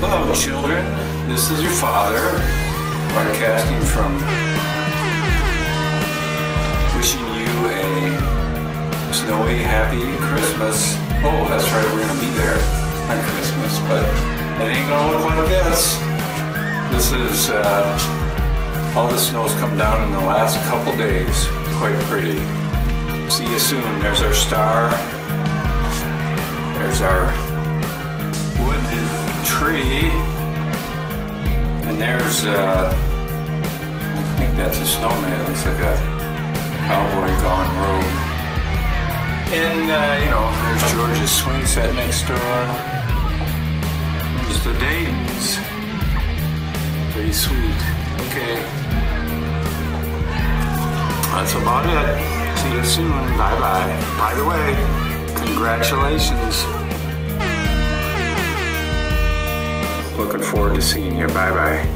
Hello, children. This is your father, broadcasting from wishing you a snowy, happy Christmas. Oh, that's right, we're gonna be there on Christmas, but it ain't gonna look like this. This is, uh, all the snow's come down in the last couple days. Quite pretty. See you soon. There's our star. There's our tree. And there's, uh, I think that's a snowman. It looks like a cowboy gone rogue. And, uh, you know, there's George's swing set next door. There's the Dayton's. Pretty sweet. Okay. That's about it. See you soon. Bye bye. By the way, congratulations. Looking forward to seeing you. Bye bye.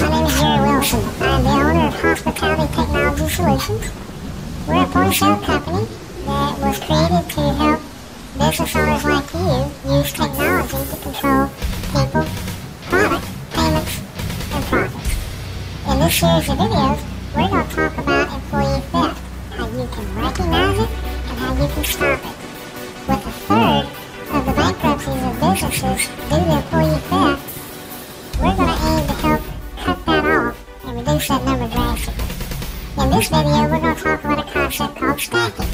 My name is Jerry Wilson. I'm the owner of Hospitality Technology Solutions. We're a point sale company that was created to help business owners like you use technology to control people, product, payments, and profits. In this series of videos, we're going to talk about employee theft, how you can recognize it, and how you can stop it. Businesses due to employee theft, we're going to aim to help cut that off and reduce that number drastically. In this video, we're going to talk about a concept called stacking.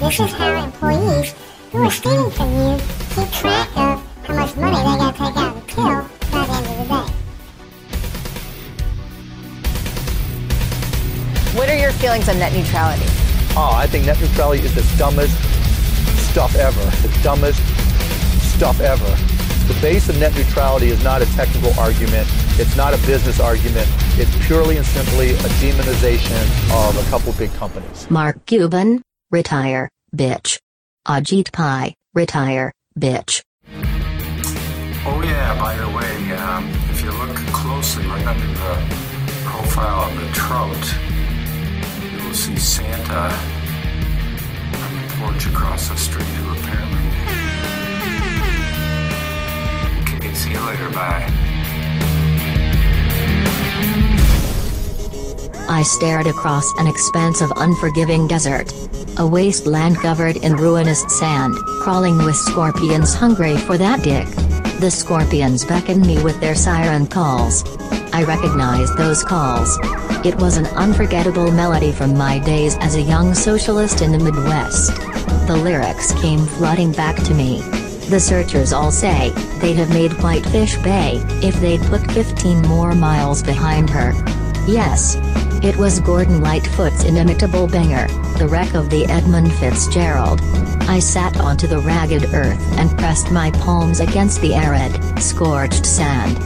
This is how employees who are stealing from you keep track of how much money they got to take out of the till by the end of the day. What are your feelings on net neutrality? Oh, I think net neutrality is the dumbest stuff ever. The dumbest stuff ever. The base of net neutrality is not a technical argument. It's not a business argument. It's purely and simply a demonization of a couple big companies. Mark Cuban, retire, bitch. Ajit Pai, retire, bitch. Oh yeah, by the way, um, if you look closely right under the profile of the trout, you will see Santa on the porch across the street who apparently... see you later, bye. I stared across an expanse of unforgiving desert. A wasteland covered in ruinous sand, crawling with scorpions hungry for that dick. The scorpions beckoned me with their siren calls. I recognized those calls. It was an unforgettable melody from my days as a young socialist in the Midwest. The lyrics came flooding back to me. The searchers all say they'd have made Whitefish Bay if they'd put 15 more miles behind her. Yes. It was Gordon Lightfoot's inimitable banger, The Wreck of the Edmund Fitzgerald. I sat onto the ragged earth and pressed my palms against the arid, scorched sand.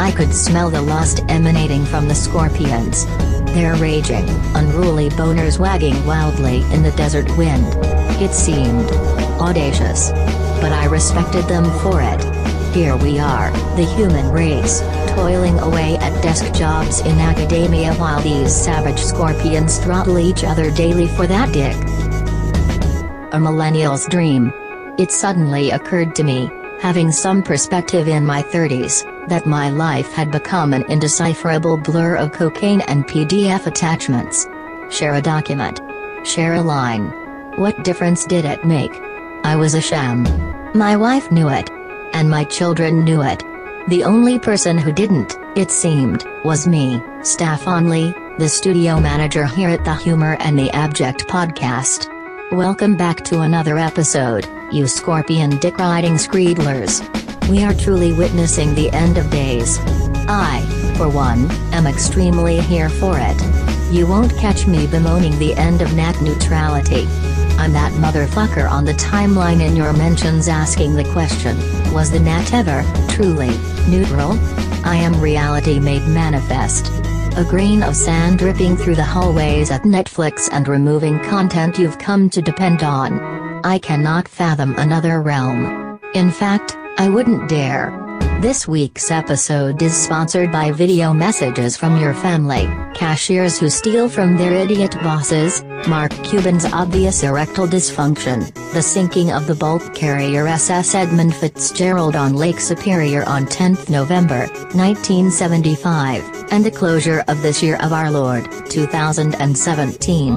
I could smell the lust emanating from the scorpions. Their raging, unruly boners wagging wildly in the desert wind. It seemed audacious. But I respected them for it. Here we are, the human race, toiling away at desk jobs in academia while these savage scorpions throttle each other daily for that dick. A millennial's dream. It suddenly occurred to me, having some perspective in my 30s, that my life had become an indecipherable blur of cocaine and PDF attachments. Share a document. Share a line. What difference did it make? I was a sham. My wife knew it. And my children knew it. The only person who didn't, it seemed, was me, Stefan Lee, the studio manager here at the Humor and the Abject podcast. Welcome back to another episode, you scorpion dick riding screedlers. We are truly witnessing the end of days. I, for one, am extremely here for it. You won't catch me bemoaning the end of net neutrality. I'm that motherfucker on the timeline in your mentions asking the question, was the net ever, truly, neutral? I am reality made manifest. A grain of sand dripping through the hallways at Netflix and removing content you've come to depend on. I cannot fathom another realm. In fact, I wouldn't dare. This week's episode is sponsored by video messages from your family, cashiers who steal from their idiot bosses, Mark Cuban's obvious erectile dysfunction, the sinking of the bulk carrier SS Edmund Fitzgerald on Lake Superior on 10 November, 1975, and the closure of this year of our Lord, 2017.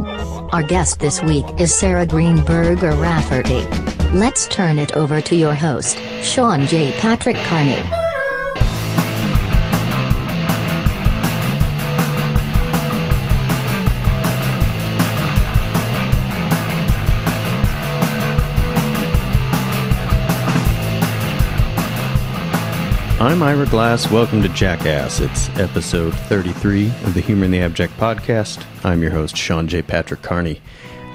Our guest this week is Sarah Greenberger Rafferty. Let's turn it over to your host, Sean J. Patrick Carney. I'm Ira Glass. Welcome to Jackass. It's episode 33 of the Humor in the Abject podcast. I'm your host, Sean J. Patrick Carney.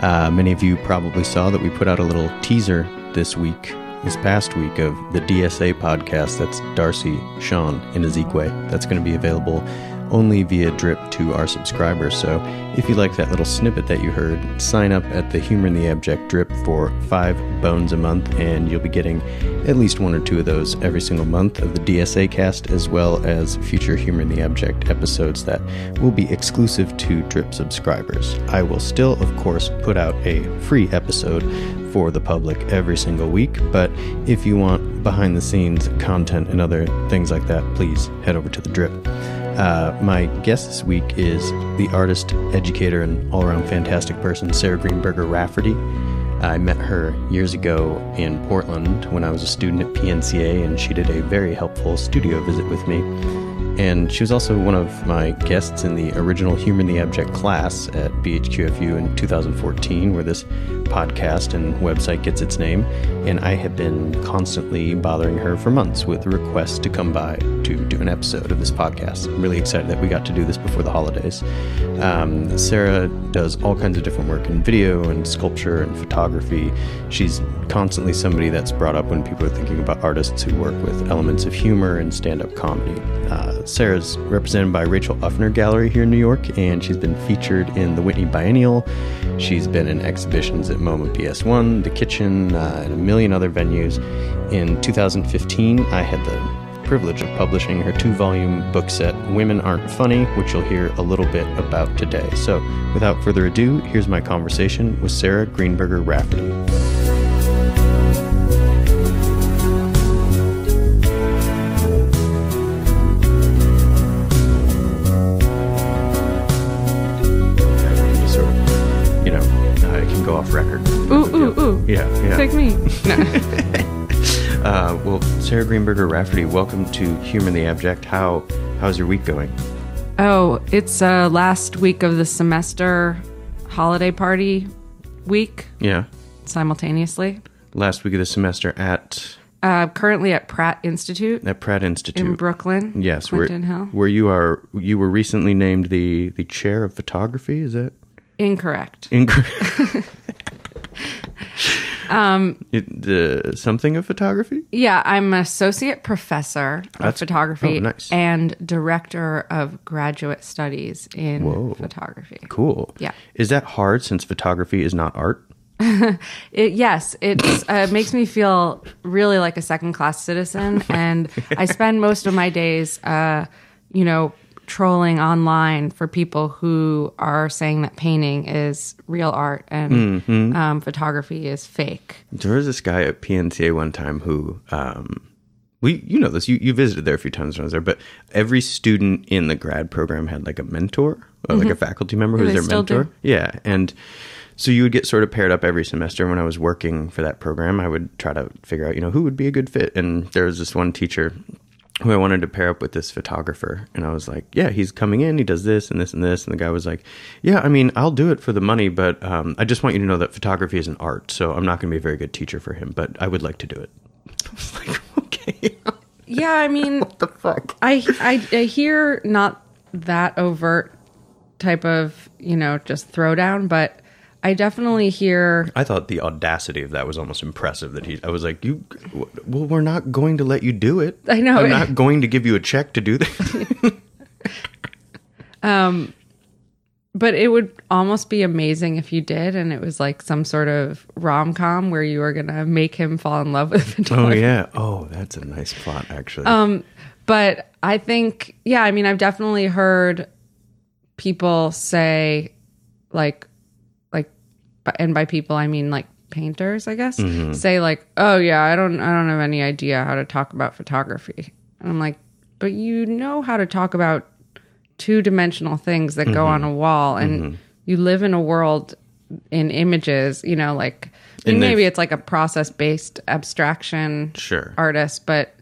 Uh, many of you probably saw that we put out a little teaser this week, this past week, of the DSA podcast. That's Darcy, Sean, and Ezekwe. That's going to be available only via drip to our subscribers. So if you like that little snippet that you heard, sign up at the Humor in the Abject drip for five bones a month, and you'll be getting at least one or two of those every single month of the DSA cast, as well as future Humor in the Abject episodes that will be exclusive to drip subscribers. I will still, of course, put out a free episode for the public every single week, but if you want behind the scenes content and other things like that, please head over to the drip. Uh, my guest this week is the artist, educator, and all around fantastic person, Sarah Greenberger Rafferty. I met her years ago in Portland when I was a student at PNCA, and she did a very helpful studio visit with me. And she was also one of my guests in the original Humor in the Abject class at BHQFU in 2014, where this podcast and website gets its name. And I have been constantly bothering her for months with requests to come by to do an episode of this podcast. I'm really excited that we got to do this before the holidays. Um, Sarah does all kinds of different work in video and sculpture and photography. She's constantly somebody that's brought up when people are thinking about artists who work with elements of humor and stand up comedy. Uh, Sarah's represented by Rachel Uffner Gallery here in New York, and she's been featured in the Whitney Biennial. She's been in exhibitions at MoMA PS1, The Kitchen, uh, and a million other venues. In 2015, I had the privilege of publishing her two volume book set, Women Aren't Funny, which you'll hear a little bit about today. So, without further ado, here's my conversation with Sarah Greenberger Rafferty. Off record. Ooh, ooh, ooh. Yeah, yeah. Pick me. No. Uh, well, Sarah Greenberger Rafferty, welcome to Humor in the Abject. How how's your week going? oh, it's uh, last week of the semester holiday party week Yeah, simultaneously. last week of the semester at Uh, currently at Pratt Institute at Pratt Institute in Brooklyn. Yes, where, Clinton Hill. where you are. You were recently named the the chair of photography. Is that Incorrect. incorrect? um, the something of photography. Yeah, I'm an associate professor of photography oh, nice. and director of graduate studies in Whoa. photography. Cool. Yeah. Is that hard since photography is not art? It, yes, it uh, makes me feel really like a second class citizen, and I spend most of my days, uh, you know, trolling online for people who are saying that painting is real art and um, photography is fake. There was this guy at PNCA one time who, um, we you know this. You you visited there a few times when I was there, but every student in the grad program had like a mentor, or like a faculty member who was Mm-hmm. Their mentor. do. Yeah, and so you would get sort of paired up every semester. When I was working for that program, I would try to figure out you know who would be a good fit. And there was this one teacher who I wanted to pair up with this photographer. And I was like, yeah, he's coming in, he does this and this and this. And the guy was like, yeah, I mean, I'll do it for the money, but um, I just want you to know that photography is an art. So I'm not going to be a very good teacher for him, but I would like to do it. I was like, okay. Yeah, I mean, what the fuck? I, I I hear not that overt type of you know just throwdown, but I definitely hear I thought the audacity of that was almost impressive. That he, I was like, you, well, we're not going to let you do it. I know. I'm not going to give you a check to do that. Um, but it would almost be amazing if you did, and it was like some sort of rom com where you were gonna make him fall in love with Oh photography. yeah. Oh, that's a nice plot actually. Um, but I think, yeah, I mean, I've definitely heard people say, like, and by people I mean like painters, I guess, mm-hmm. say like, oh yeah, I don't, I don't have any idea how to talk about photography. And I'm like, but you know how to talk about two dimensional things that go on mm-hmm. a wall, and mm-hmm. you live in a world in images, you know, like. I mean, maybe it's like a process based abstraction Sure. artist, but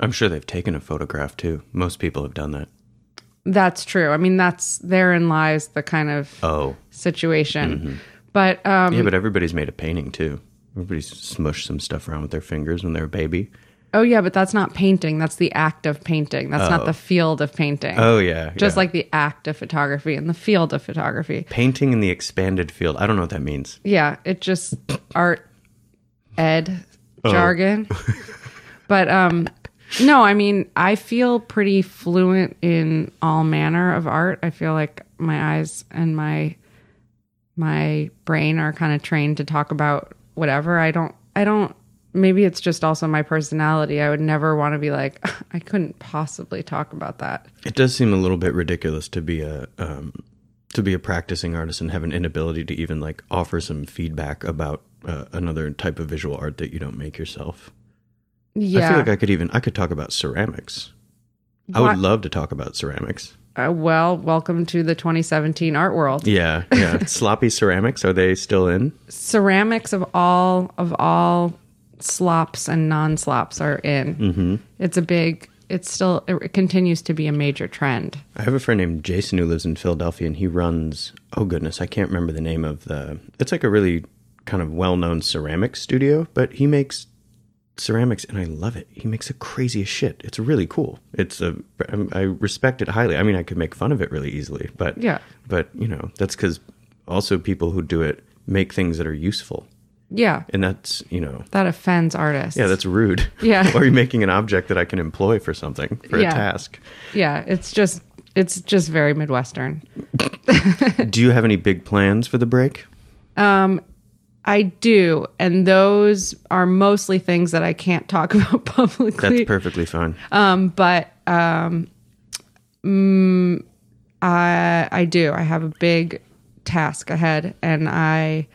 I'm sure they've taken a photograph too. Most people have done that. That's true. I mean, that's therein lies the kind of Oh. situation. But um, Yeah, but everybody's made a painting too. Everybody's smushed some stuff around with their fingers when they were a baby. oh yeah, but that's not painting. That's the act of painting. That's not the field of painting. Oh yeah. just yeah. like the act of photography and the field of photography. painting in the expanded field. I don't know what that means. Yeah, it just art ed Oh. jargon. but um no, I mean, I feel pretty fluent in all manner of art. I feel like my eyes and my my brain are kind of trained to talk about whatever. I don't I don't maybe it's just also my personality. I would never want to be like I couldn't possibly talk about that. It does seem a little bit ridiculous to be a um, to be a practicing artist and have an inability to even like offer some feedback about uh, another type of visual art that you don't make yourself. Yeah. I feel like I could even I could talk about ceramics. I would love to talk about ceramics. Uh, well, welcome to the 2017 art world. Yeah, yeah. Sloppy ceramics are they still in? ceramics of all of all slops and non-slops are in. Mm-hmm. It's a big. It's still. It continues to be a major trend. I have a friend named Jason who lives in Philadelphia, and he runs. Oh goodness, I can't remember the name of the. It's like a really kind of well-known ceramic studio, but he makes ceramics, and I love it. He makes the craziest shit. It's really cool. It's a. I respect it highly. I mean, I could make fun of it really easily, but Yeah. But you know, that's because also people who do it make things that are useful, Yeah, and that's you know. that offends artists. Yeah, that's rude. Yeah. or you're making an object that I can employ for something, for Yeah. a task. yeah. It's just it's just very midwestern. Do you have any big plans for the break? Um, I do, and those are mostly things that I can't talk about publicly. That's perfectly fine. Um, but um, mm, I I do. I have a big task ahead, and I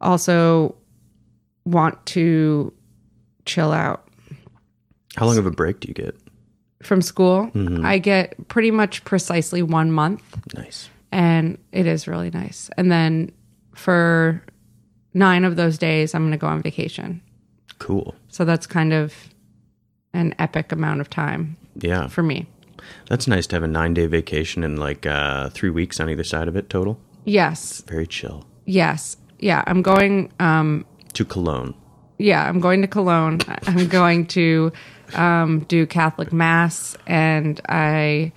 also want to chill out How long of a break do you get? from school. I get pretty much precisely one month, Nice. and it is really nice. And then for nine of those days, I'm going to go on vacation. Cool. So that's kind of an epic amount of time Yeah. for me. That's nice to have a nine day vacation and like uh, three weeks on either side of it total. Yes, Very chill. yes, yeah. I'm going. Um, To Cologne. yeah, I'm going to Cologne. I'm going to um, do Catholic mass, and I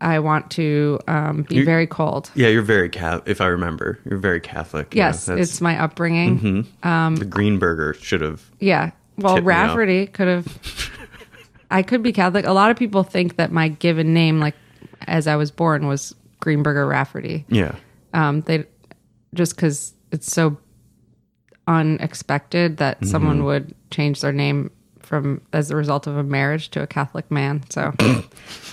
I want to um, be very cold. Yeah, you're very cat. if I remember. You're very Catholic. Yes, it's my upbringing. the Greenberger should have. Yeah. Well, Tip me off. Rafferty could have. I could be Catholic. A lot of people think that my given name, like as I was born, was Greenberger Rafferty. Yeah. Um, they just because it's so unexpected that someone would change their name from as a result of a marriage to a Catholic man. So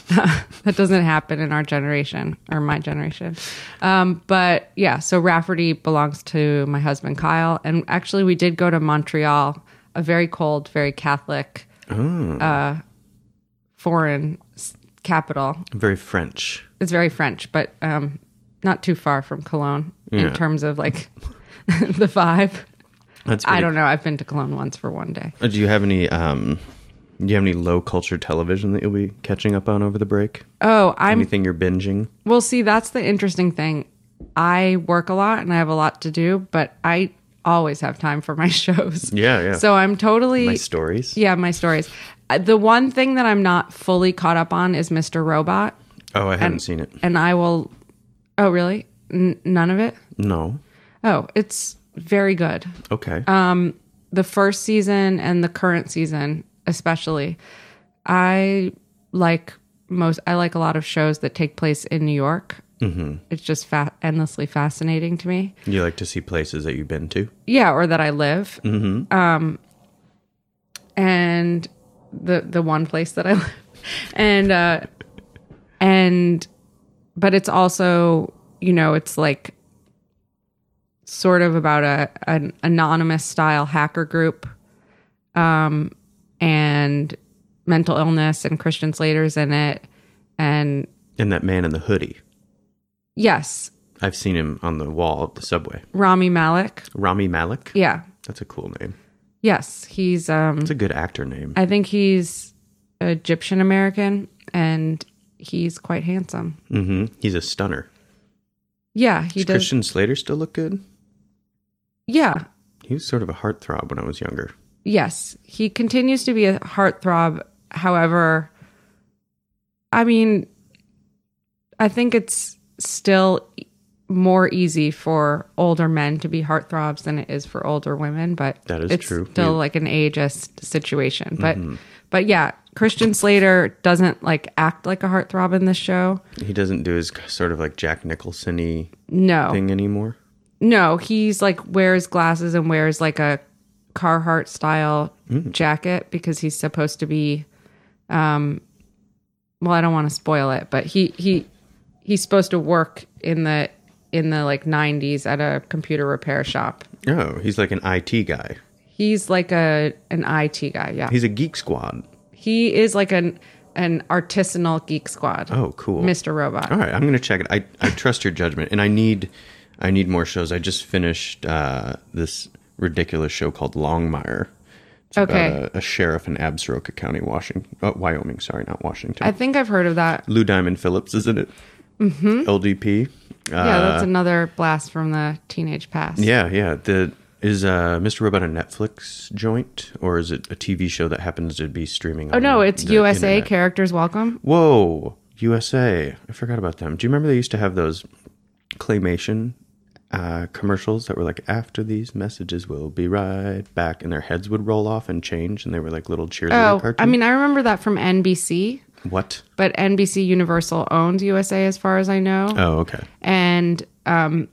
that doesn't happen in our generation or my generation. Um, but yeah, so Rafferty belongs to my husband Kyle, and actually we did go to Montreal, a very cold, very Catholic, uh, foreign capital. Very French. It's very French, but um, not too far from Cologne Yeah. in terms of like the vibe. That's I don't know. I've been to Cologne once for one day. Uh, Do you have any um do you have any low culture television that you'll be catching up on over the break? Oh, I'm Anything you're binging? Well, see, that's the interesting thing. I work a lot and I have a lot to do, but I always have time for my shows. Yeah, yeah. So I'm totally My stories? yeah, my stories. Uh, The one thing that I'm not fully caught up on is Mr. Robot, Oh, I haven't seen it. and I will. Oh, really? N- none of it? No. Oh, it's very good. Okay. Um, The first season and the current season, especially, I like most. I like a lot of shows that take place in New York. It's just fa- endlessly fascinating to me. You like to see places that you've been to? Yeah, or that I live. Um, and the the one place that I live, and uh, and but it's also you know it's like sort of about a an anonymous style hacker group, um, and mental illness and Christian Slater's in it, and And that man in the hoodie. yes, I've seen him on the wall of the subway. Rami Malek. Rami Malek. Yeah, That's a cool name. yes, he's um. It's a good actor name. I think he's Egyptian American and he's quite handsome. hmm He's a stunner. Yeah, he Does does. Christian Slater still look good? Yeah, He was sort of a heartthrob when I was younger. yes, he continues to be a heartthrob. However, I mean, I think it's still more easy for older men to be heartthrobs than it is for older women, but That is it's true. still Yeah. like an ageist situation. But mm-hmm. but yeah, Christian Slater doesn't like act like a heartthrob in this show. He doesn't do his sort of like Jack Nicholson-y No. thing anymore. No, he's like wears glasses and wears like a Carhartt style jacket because he's supposed to be um well, I don't want to spoil it, but he he he's supposed to work in the in the like 90s at a computer repair shop. Oh, he's like an IT guy. He's like a an IT guy, yeah. He's a geek squad. he is like an an artisanal geek squad. Oh, cool. Mr. Robot. All right, I'm gonna check it. I, I trust your judgment, and I need I need more shows. I just finished uh, this ridiculous show called Longmire. It's Okay. about a, a sheriff in Absaroka County, Washington, uh, Wyoming. Sorry, not Washington. I think I've heard of that. Lou Diamond Phillips, isn't it? Mm-hmm. LDP. Yeah, that's another blast from the teenage past. Yeah, yeah. The is uh, Mr. Robot a Netflix joint, or is it a TV show that happens to be streaming? Oh no, it's USA internet? Characters Welcome. Whoa, USA! I forgot about them. Do you remember they used to have those claymation uh, commercials that were like, "After these messages, we'll be right back," and their heads would roll off and change, and they were like little cheerleader Oh, cartoons. I mean, I remember that from NBC, what? but NBC Universal owns USA as far as I know. Oh, okay. And um,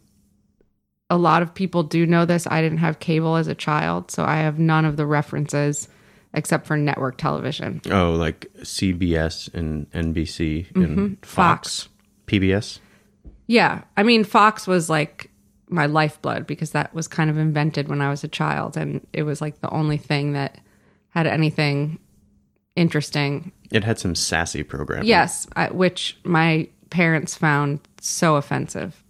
a lot of people do know this. I didn't have cable as a child, so I have none of the references except for network television. Oh, like CBS and NBC and Mm-hmm. Fox. PBS. Yeah. I mean, Fox was like my lifeblood because that was kind of invented when I was a child. And it was like the only thing that had anything interesting. It had some sassy programming. Yes. I, which my parents found so offensive.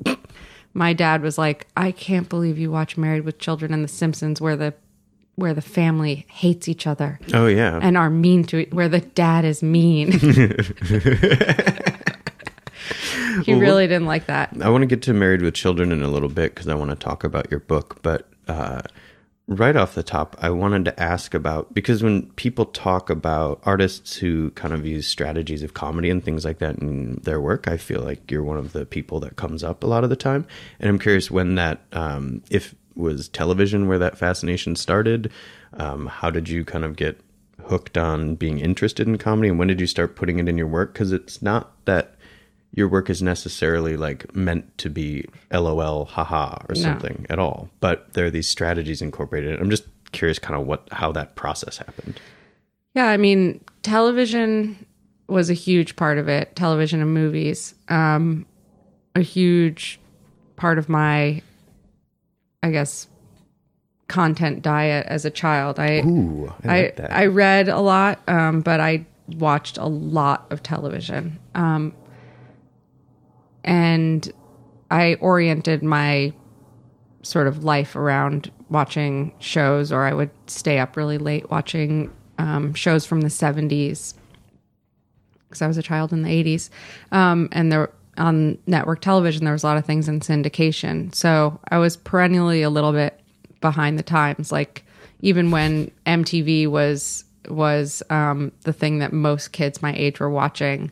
my dad was like, I can't believe you watch Married with Children and The Simpsons where the where the family hates each other Oh yeah. and are mean to it, where the dad is mean. he really didn't like that. I want to get to Married with Children in a little bit because I want to talk about your book. But uh, right off the top, I wanted to ask about because when people talk about artists who kind of use strategies of comedy and things like that in their work, I feel like you're one of the people that comes up a lot of the time. And I'm curious when that, um, if was television where that fascination started, um, how did you kind of get hooked on being interested in comedy and when did you start putting it in your work? Because it's not that your work is necessarily like meant to be lol haha or something at all. But there are these strategies incorporated. I'm just curious kind of what how that process happened. Yeah, I mean, television was a huge part of it. Television and movies, um, a huge part of my, I guess, content diet as a child. I ooh i, I like that. I read a lot, um, but I watched a lot of television, um, and I oriented my sort of life around watching shows, or I would stay up really late watching um, shows from the '70s because I was a child in the '80s, um, and there on network television there was a lot of things in syndication, so I was perennially a little bit behind the times. Like even when MTV was was um, the thing that most kids my age were watching,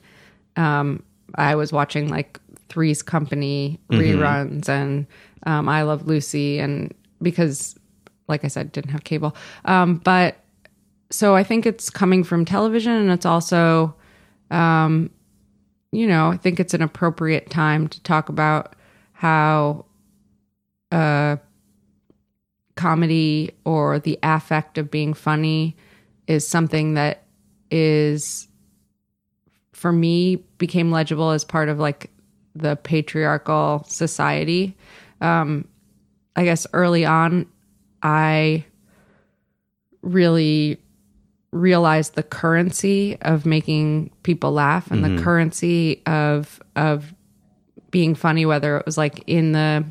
um, I was watching like Three's Company reruns and um, I Love Lucy, and because, like I said, didn't have cable. Um, but so I think it's coming from television, and it's also, um, you know, I think it's an appropriate time to talk about how uh, comedy or the affect of being funny is something that is, for me, became legible as part of like the patriarchal society. Um, I guess early on, I really realized the currency of making people laugh and the currency of of being funny whether it was like in the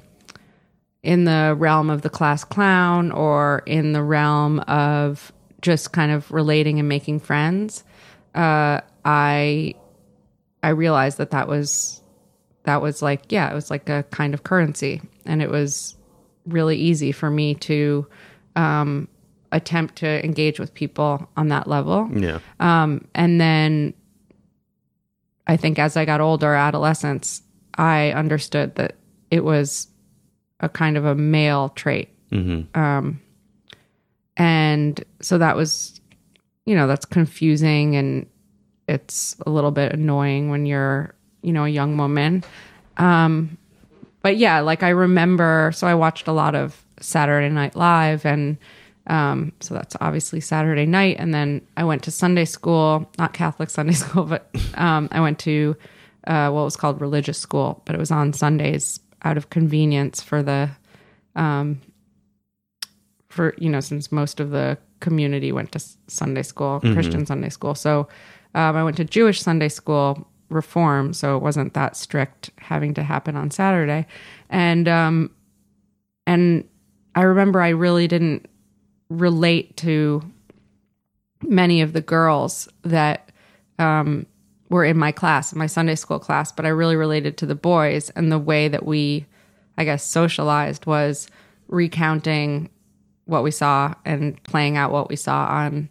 in the realm of the class clown or in the realm of just kind of relating and making friends uh i i realized that that was that was like yeah it was like a kind of currency and it was really easy for me to um attempt to engage with people on that level Yeah. um, and then I think as I got older, adolescence, I understood that it was a kind of a male trait. Um, and so that was, you know, that's confusing and it's a little bit annoying when you're, you know, a young woman. Um, but yeah, like I remember, so I watched a lot of Saturday Night Live and um, so that's obviously Saturday night. And then I went to Sunday school, not Catholic Sunday school, but um, I went to uh, what was called religious school, but it was on Sundays out of convenience for the, um, for, you know, since most of the community went to Sunday school, Christian Sunday school. So um, I went to Jewish Sunday school reform. So it wasn't that strict having to happen on Saturday. And, um, and I remember I really didn't relate to many of the girls that um, were in my class, my Sunday school class, but I really related to the boys. And the way that we, I guess, socialized was recounting what we saw and playing out what we saw on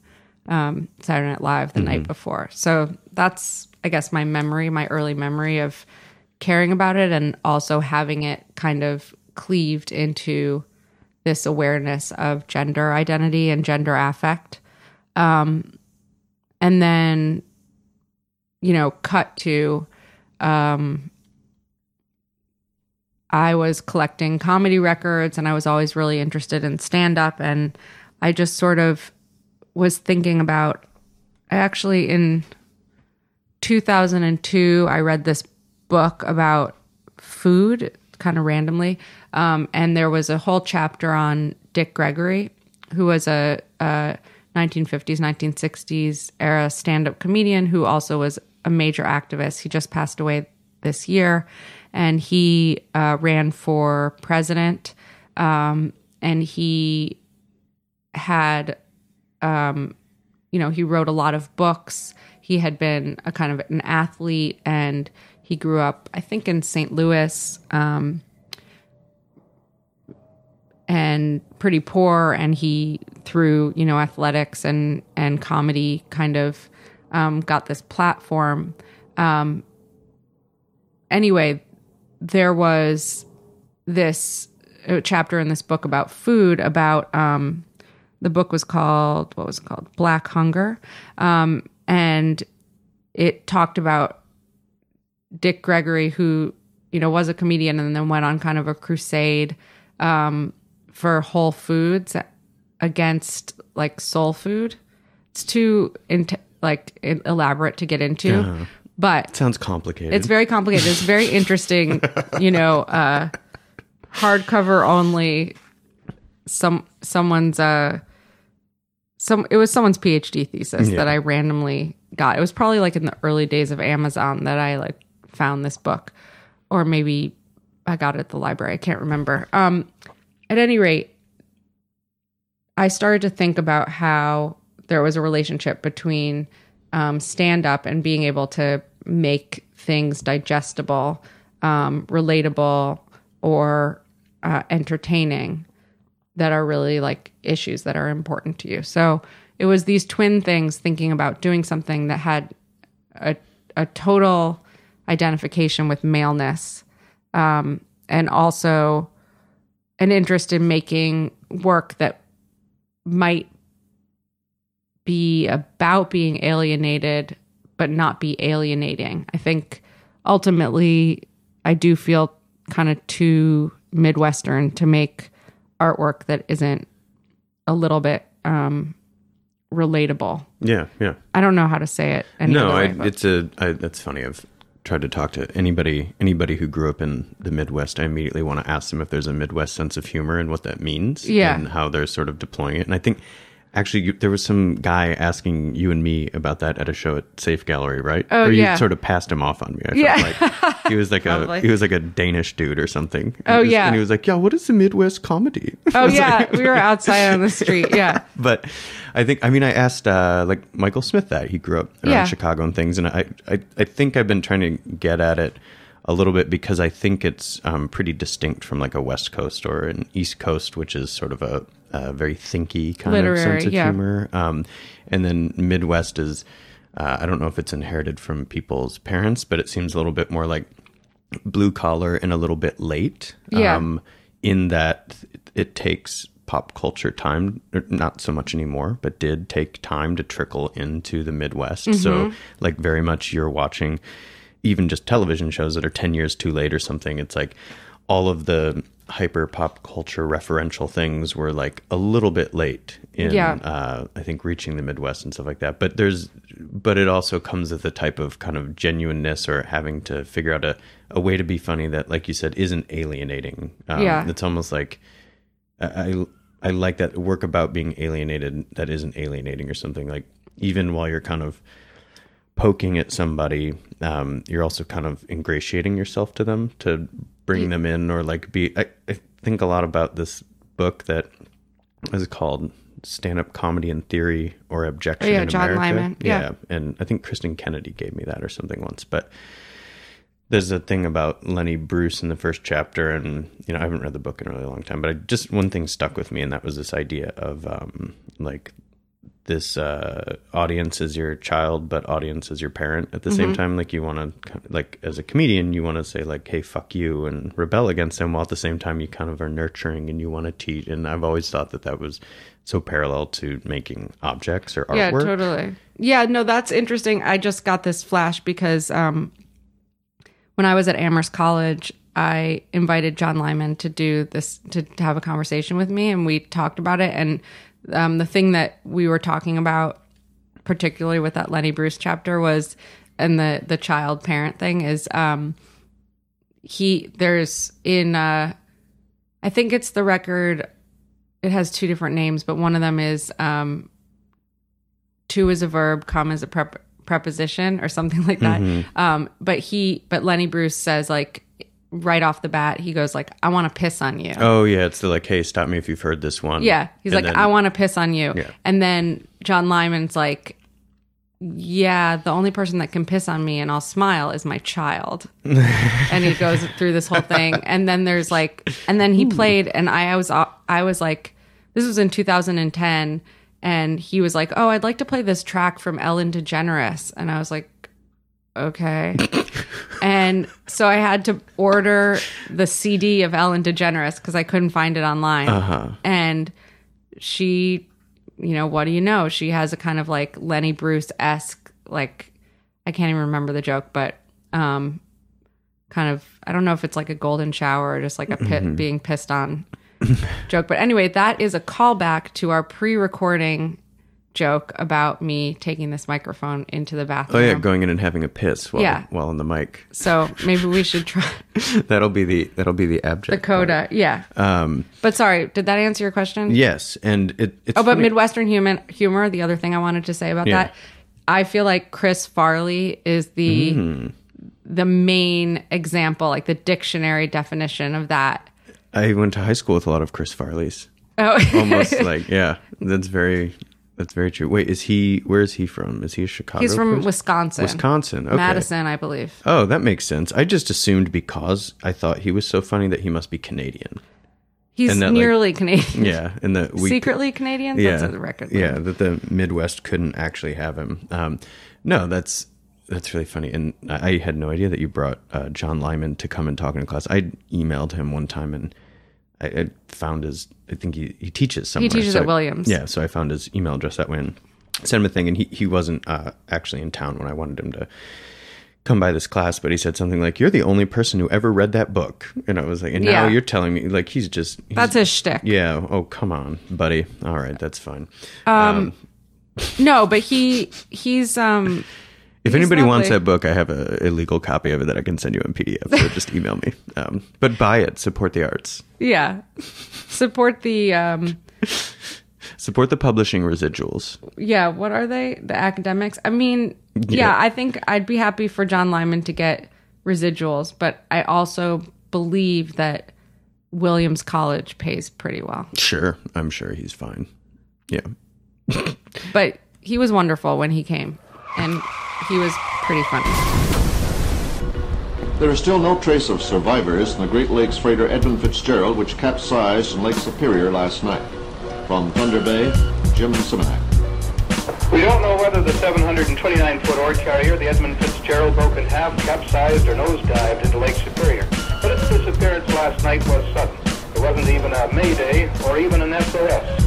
um, Saturday Night Live the night before. So that's, I guess, my memory, my early memory of caring about it and also having it kind of cleaved into this awareness of gender identity and gender affect. Um, and then, you know, cut to, um, I was collecting comedy records and I was always really interested in stand up. And I just sort of was thinking about, I actually, in 2002, I read this book about food kind of randomly. Um, and there was a whole chapter on Dick Gregory, who was a, a 1950s, 1960s era stand up comedian who also was a major activist. He just passed away this year and he uh, ran for president. Um, and he had, um, you know, he wrote a lot of books. He had been a kind of an athlete and he grew up, I think, in St. Louis. Um, and pretty poor and he through you know athletics and and comedy kind of um, got this platform um, anyway there was this uh, chapter in this book about food about um, the book was called what was it called black hunger um, and it talked about dick gregory who you know was a comedian and then went on kind of a crusade um, for Whole Foods against like soul food. It's too int- like elaborate to get into, but Sounds complicated. it's very complicated. It's very interesting, you know, uh, hardcover only. Some someone's uh, some it was someone's PhD thesis Yeah. that I randomly got. It was probably like in the early days of Amazon that I like found this book, or maybe I got it at the library. I can't remember. Um, at any rate, I started to think about how there was a relationship between um, stand up and being able to make things digestible, um, relatable, or uh, entertaining that are really like issues that are important to you. So it was these twin things thinking about doing something that had a, a total identification with maleness um, and also an interest in making work that might be about being alienated but not be alienating. I think ultimately, I do feel kind of too Midwestern to make artwork that isn't a little bit um, relatable. Yeah, yeah. I don't know how to say it. Any no, other I, it's a. I, that's funny. I've tried to talk to anybody anybody who grew up in the Midwest. I immediately want to ask them if there's a Midwest sense of humor and what that means. Yeah. and how they're sort of deploying it. And I think actually you, there was some guy asking you and me about that at a show at Safe Gallery, right? Oh, or you yeah. sort of passed him off on me. I Yeah. felt like he was like a he was like a Danish dude or something. And Oh, was- yeah. and he was like, "Yeah, what is the Midwest comedy?" Oh yeah, like- we were outside on the street. Yeah, but I think I mean I asked uh, like Michael Smith that he grew up around Yeah. Chicago and things, and I, I I think I've been trying to get at it a little bit because I think it's um, pretty distinct from like a West Coast or an East Coast, which is sort of a, a very thinky kind Literary, of sense of yeah. humor, um, and then Midwest is. Uh, I don't know if it's inherited from people's parents, but it seems a little bit more like blue collar and a little bit late. Yeah. Um, in that it takes pop culture time, not so much anymore, but did take time to trickle into the Midwest. So, like, very much you're watching even just television shows that are 10 years too late or something. It's like all of the hyper pop culture referential things were like a little bit late in Yeah. uh, I think reaching the Midwest and stuff like that. But there's, but it also comes with a type of kind of genuineness or having to figure out a, a way to be funny that, like you said, isn't alienating. Um, Yeah. it's almost like I, I I like that work about being alienated that isn't alienating or something like even while you're kind of poking at somebody, um, you're also kind of ingratiating yourself to them to bring them in or like be. I, I think a lot about this book that is called stand up comedy and theory or abjection Oh, yeah, in John America. Limon. Yeah. and I think Kristen Kennedy gave me that or something once, but there's a thing about Lenny Bruce in the first chapter, and you know I haven't read the book in a really long time, but I just one thing stuck with me, and that was this idea of um, like this uh, audience is your child, but audience is your parent at the same time. Like you want to, like as a comedian, you want to say like, "Hey, fuck you," and rebel against them, while at the same time you kind of are nurturing and you want to teach. And I've always thought that that was so parallel to making objects or artwork. yeah, totally. Yeah, no, that's interesting. I just got this flash because um, when I was at Amherst College, I invited John Limon to do this to, to have a conversation with me, and we talked about it. And um, the thing that we were talking about, particularly with that Lenny Bruce chapter, was and the the child parent thing is um, he there's in uh, I think it's the record. It has two different names, but one of them is um, to is a verb, come is a prep, preposition or something like that. Um, but he, but Lenny Bruce says like right off the bat, he goes like, "I want to piss on you." Oh yeah, it's the like, "Hey, stop me if you've heard this one." Yeah, he's And like, then- "I want to piss on you," Yeah. and then John Limon's like. Yeah, the only person that can piss on me and I'll smile is my child. and he goes through this whole thing and then there's like and then he hmm. played and I, I was uh, I was like this was in 2010 and he was like, "Oh, I'd like to play this track from Ellen DeGeneres." And I was like, "Okay." and so I had to order the CD of Ellen DeGeneres cuz I couldn't find it online. Uh-huh. And she you know, what do you know? She has a kind of like Lenny Bruce esque, like I can't even remember the joke, but um, kind of I don't know if it's like a golden shower or just like a pit being pissed on joke. But anyway, that is a callback to our pre-recording joke about me taking this microphone into the bathroom. Oh yeah, going in and having a piss while Yeah. while on the mic. So maybe we should try that'll be the that'll be the abject. the coda. Yeah. Um, But sorry, did that answer your question? yes, and it. It's Oh, but funny- Midwestern human humor. The other thing I wanted to say about Yeah. that, I feel like Chris Farley is the Mm-hmm. the main example, like the dictionary definition of that. I went to high school with a lot of Chris Farley's. Oh, Almost like yeah, that's very that's very true. Wait, is he? Where is he from? Is he a Chicago? he's from person? Wisconsin, Wisconsin. Okay. Madison, I believe. Oh, that makes sense. I just assumed because I thought he was so funny that he must be Canadian. He's that, like- nearly Canadian. Yeah, and that we Secretly Canadian. yeah, That's a record. yeah, that the Midwest couldn't actually have him. Um, no, that's that's really funny, and I I had no idea that you brought uh, John Limon to come and talk in class. I emailed him one time, and I, I found his. I think he, he teaches somewhere. He teaches so at I- Williams. Yeah, so I found his email address that way and sent him a thing, and he he wasn't uh, actually in town when I wanted him to come by this class, but he said something like, "You're the only person who ever read that book," and I was like, "And now Yeah. you're telling me like he's just he's, That's his shtick. yeah." Oh come on, buddy. All right, that's fine. Um, No, but he he's um If anybody wants that book, I have a illegal copy of it that I can send you in PDF. So just email me. Um, but buy it. Support the arts. yeah. Support the um Support the publishing residuals. yeah, what are they? The academics? I mean, yeah, Yeah. I think I'd be happy for John Limon to get residuals, but I also believe that Williams College pays pretty well. Sure, I'm sure he's fine. Yeah. But he was wonderful when he came and he was pretty funny. There is still no trace of survivors in the Great Lakes freighter Edmund Fitzgerald, which capsized in Lake Superior last night. From Thunder Bay, Jim Simonak. We don't know whether the 729-foot ore carrier, the Edmund Fitzgerald, broke in half, capsized, or nosedived into Lake Superior. But its disappearance last night was sudden. There wasn't even a mayday or even an SOS.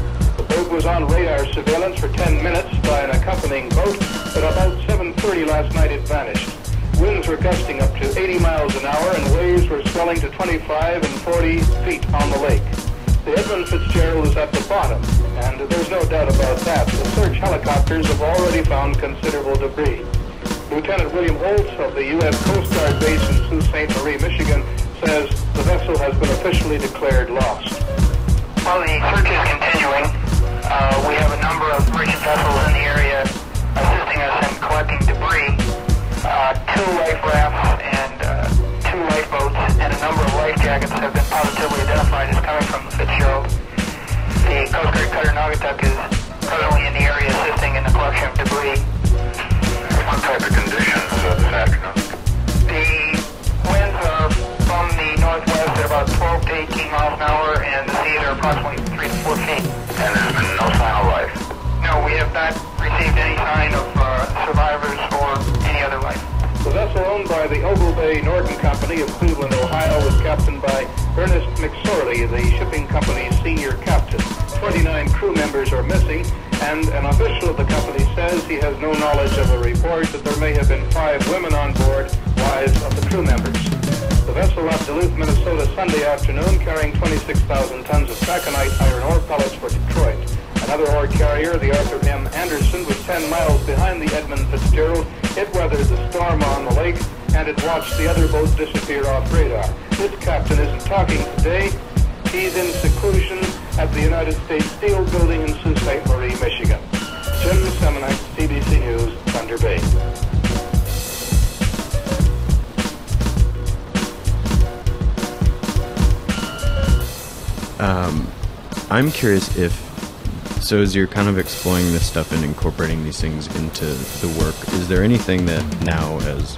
Boat was on radar surveillance for 10 minutes by an accompanying boat, but about 7.30 last night it vanished. Winds were gusting up to 80 miles an hour and waves were swelling to 25 and 40 feet on the lake. The Edmund Fitzgerald is at the bottom, and there's no doubt about that. The search helicopters have already found considerable debris. Lieutenant William Holt of the U.S. Coast Guard base in Sault Ste. Marie, Michigan, says the vessel has been officially declared lost. Well, the search is continuing. Uh, we have a number of merchant vessels in the area assisting us in collecting debris. Uh, two life rafts and uh, two lifeboats and a number of life jackets have been positively identified as coming from the Fitzgerald. The Coast Guard cutter Naugatuck is currently in the area assisting in the collection of debris. What type of conditions this afternoon? The winds are northwest at about 12 to 18 miles an hour, and the seas are approximately 3 to 4 feet. And there's been no sign of life? No, we have not received any sign of uh, survivors or any other life. The vessel owned by the Oglebay Norton Company of Cleveland, Ohio, was captained by Ernest McSorley, the shipping company's senior captain. 29 crew members are missing, and an official of the company says he has no knowledge of a report that there may have been five women on board, wives of the crew members. The vessel left Duluth, Minnesota Sunday afternoon carrying 26,000 tons of taconite iron ore pellets for Detroit. Another ore carrier, the Arthur M. Anderson, was 10 miles behind the Edmund Fitzgerald. It weathered the storm on the lake, and it watched the other boat disappear off radar. Its captain isn't talking today. He's in seclusion at the United States Steel Building in Sault Ste. Marie, Michigan. Jim Seminack, CBC News, Thunder Bay. I'm curious if so as you're kind of exploring this stuff and incorporating these things into the work, is there anything that now as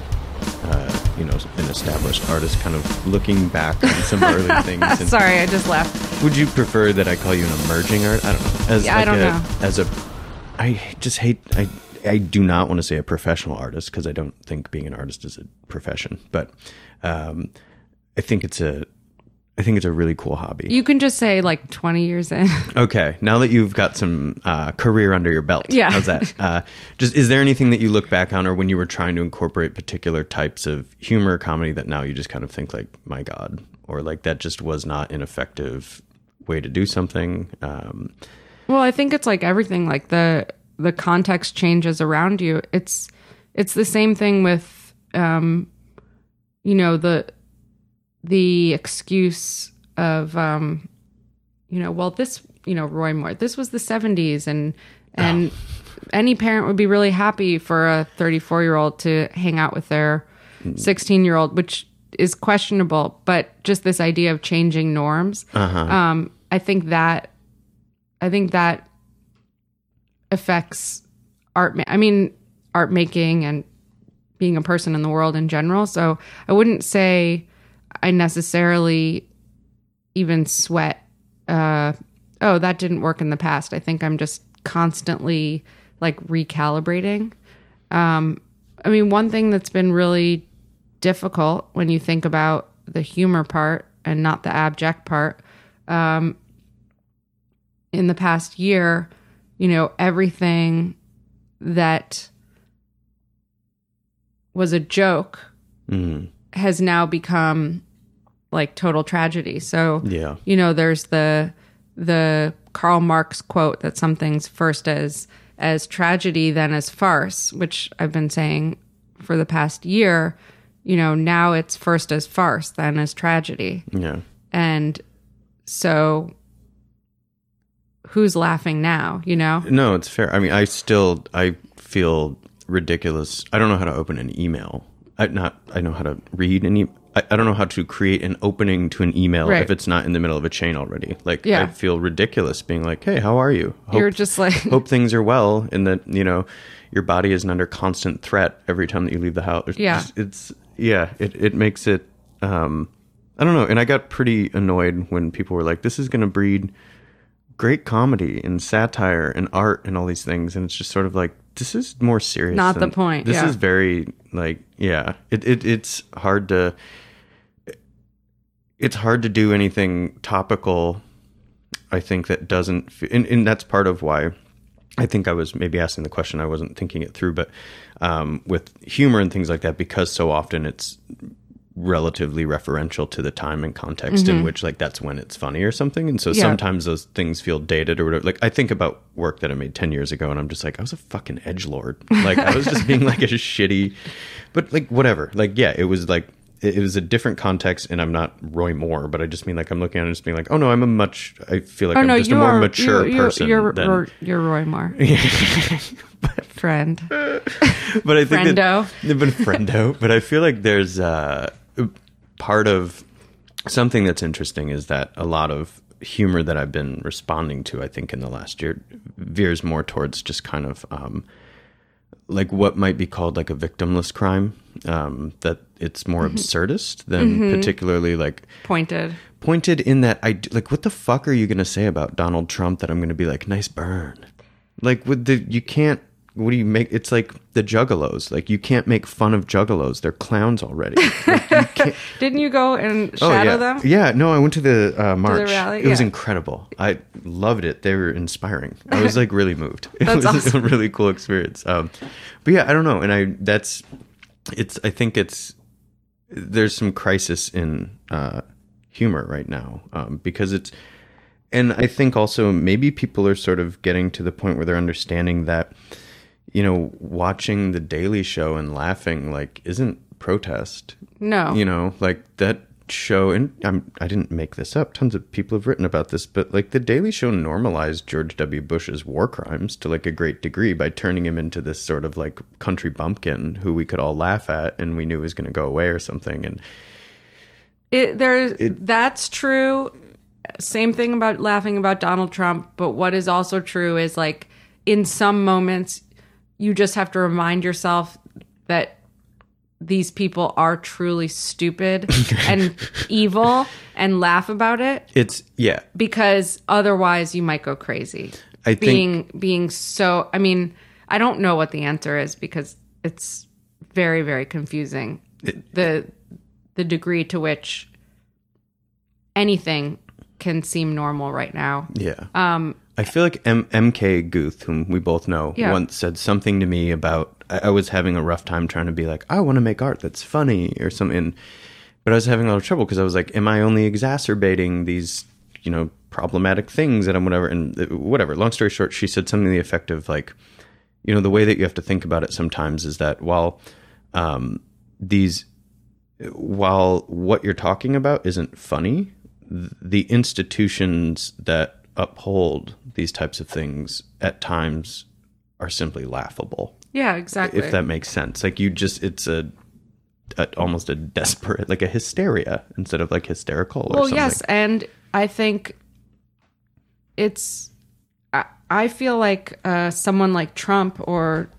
uh, you know an established artist kind of looking back on some early things and Sorry, I just laughed. would you prefer that I call you an emerging art? I don't know. As Yeah, I don't a, know. As a I just hate I I do not want to say a professional artist because I don't think being an artist is a profession, but um, I think it's a I think it's a really cool hobby. You can just say like 20 years in. Okay, now that you've got some uh, career under your belt, Yeah. how's that? Uh, just is there anything that you look back on, or when you were trying to incorporate particular types of humor, or comedy, that now you just kind of think like, my God, or like that just was not an effective way to do something? Um, Well, I think it's like everything like the the context changes around you. It's it's the same thing with um you know the the excuse of um you know, well this, you know, Roy Moore, this was the 70s and and any parent would be really happy for a 34-year-old to hang out with their 16-year-old, which is questionable, but just this idea of changing norms. Um I think that I think that affects art. Ma- I mean, art making and being a person in the world in general. So I wouldn't say I necessarily even sweat. Uh, oh, that didn't work in the past. I think I'm just constantly like recalibrating. Um, I mean, one thing that's been really difficult when you think about the humor part and not the abject part um, in the past year, you know, everything that was a joke Mm-hmm. has now become like total tragedy. So Yeah. you know, there's the the Karl Marx quote that something's first as as tragedy, then as farce, which I've been saying for the past year. You know, now it's first as farce, then as tragedy, Yeah. and so who's laughing now? You know, No, it's fair. I mean, I still I feel ridiculous. I don't know how to open an email. I not I know how to read an e- I, I don't know how to create an opening to an email Right. if it's not in the middle of a chain already. Like Yeah. I feel ridiculous being like, "Hey, how are you?" Hope, You're just like- hope things are well and that, you know, your body isn't under constant threat every time that you leave the house. It's Yeah. it's yeah, it it makes it um I don't know, and I got pretty annoyed when people were like, "This is going to breed great comedy and satire and art and all these things and it's just sort of like this is more serious Not the point, this yeah. is very like yeah it, it it's hard to it's hard to do anything topical i think that doesn't and, and that's part of why i think i was maybe asking the question i wasn't thinking it through but um, with humor and things like that because so often it's relatively referential to the time and context in which like that's when it's funny or something and so Mm-hmm. Yeah. sometimes those things feel dated or whatever like i think about work that i made 10 years ago and i'm just like i was a fucking edge lord like i was just being like a shitty but like whatever like yeah it was like it was a different context and i'm not roy moore but i just mean like i'm looking at it and just being like oh no i'm a much i feel like oh i'm no, just a more are mature you, you, person You're than, Roy- you're Roy Moore, friend. but I think Friendo. That, but friendo. But I feel like there's uh, part of something that's interesting is that a lot of humor that I've been responding to, I think, in the last year, veers more towards just kind of um, like what might be called like a victimless crime. Um, that it's more absurdist than particularly like Pointed. pointed in that I like what the fuck are you going to say about Donald Trump that I'm going to be like nice burn? Like with the you can't what do you make it's like the juggalos. Like you can't make fun of juggalos. They're clowns already. Like, you Didn't you go and oh shadow yeah. them? Yeah, no, I went to the uh, march. rally? It was incredible. I loved it. They were inspiring. I was like really moved. It was awesome. a really cool experience. Um, but yeah, I don't know, and I that's it's. I think it's there's some crisis in uh, humor right now um, because it's and I think also maybe people are sort of getting to the point where they're understanding that you know watching the Daily Show and laughing like isn't protest. No. You know, like that show and I'm I didn't make this up. Tons of people have written about this, but like the Daily Show normalized George W. Bush's war crimes to like a great degree by turning him into this sort of like country bumpkin who we could all laugh at and we knew was going to go away or something and It, there, that's true. Same thing about laughing about Donald Trump. But what is also true is like in some moments, you just have to remind yourself that these people are truly stupid and evil and laugh about it it's yeah, because otherwise you might go crazy. I think- being being so I mean, I don't know what the answer is because it's very very confusing. the the degree to which anything can seem normal right now. Yeah. Um, I feel like M- MK Guth, whom we both know, Yeah. once said something to me about I-, I was having a rough time trying to be like, I want to make art that's funny or something. But I was having a lot of trouble because I was like, am I only exacerbating these, you know, problematic things that I'm whatever? And uh, whatever. Long story short, she said something to the effect of like, you know, the way that you have to think about it sometimes is that while um, these while what you're talking about isn't funny, the institutions that uphold these types of things at times are simply laughable. Yeah, exactly. If that makes sense. Like you just it's a, a almost a desperate like a hysteria instead of like hysterical or well, something. yes, and I think it's. I, I feel like uh, someone like Trump or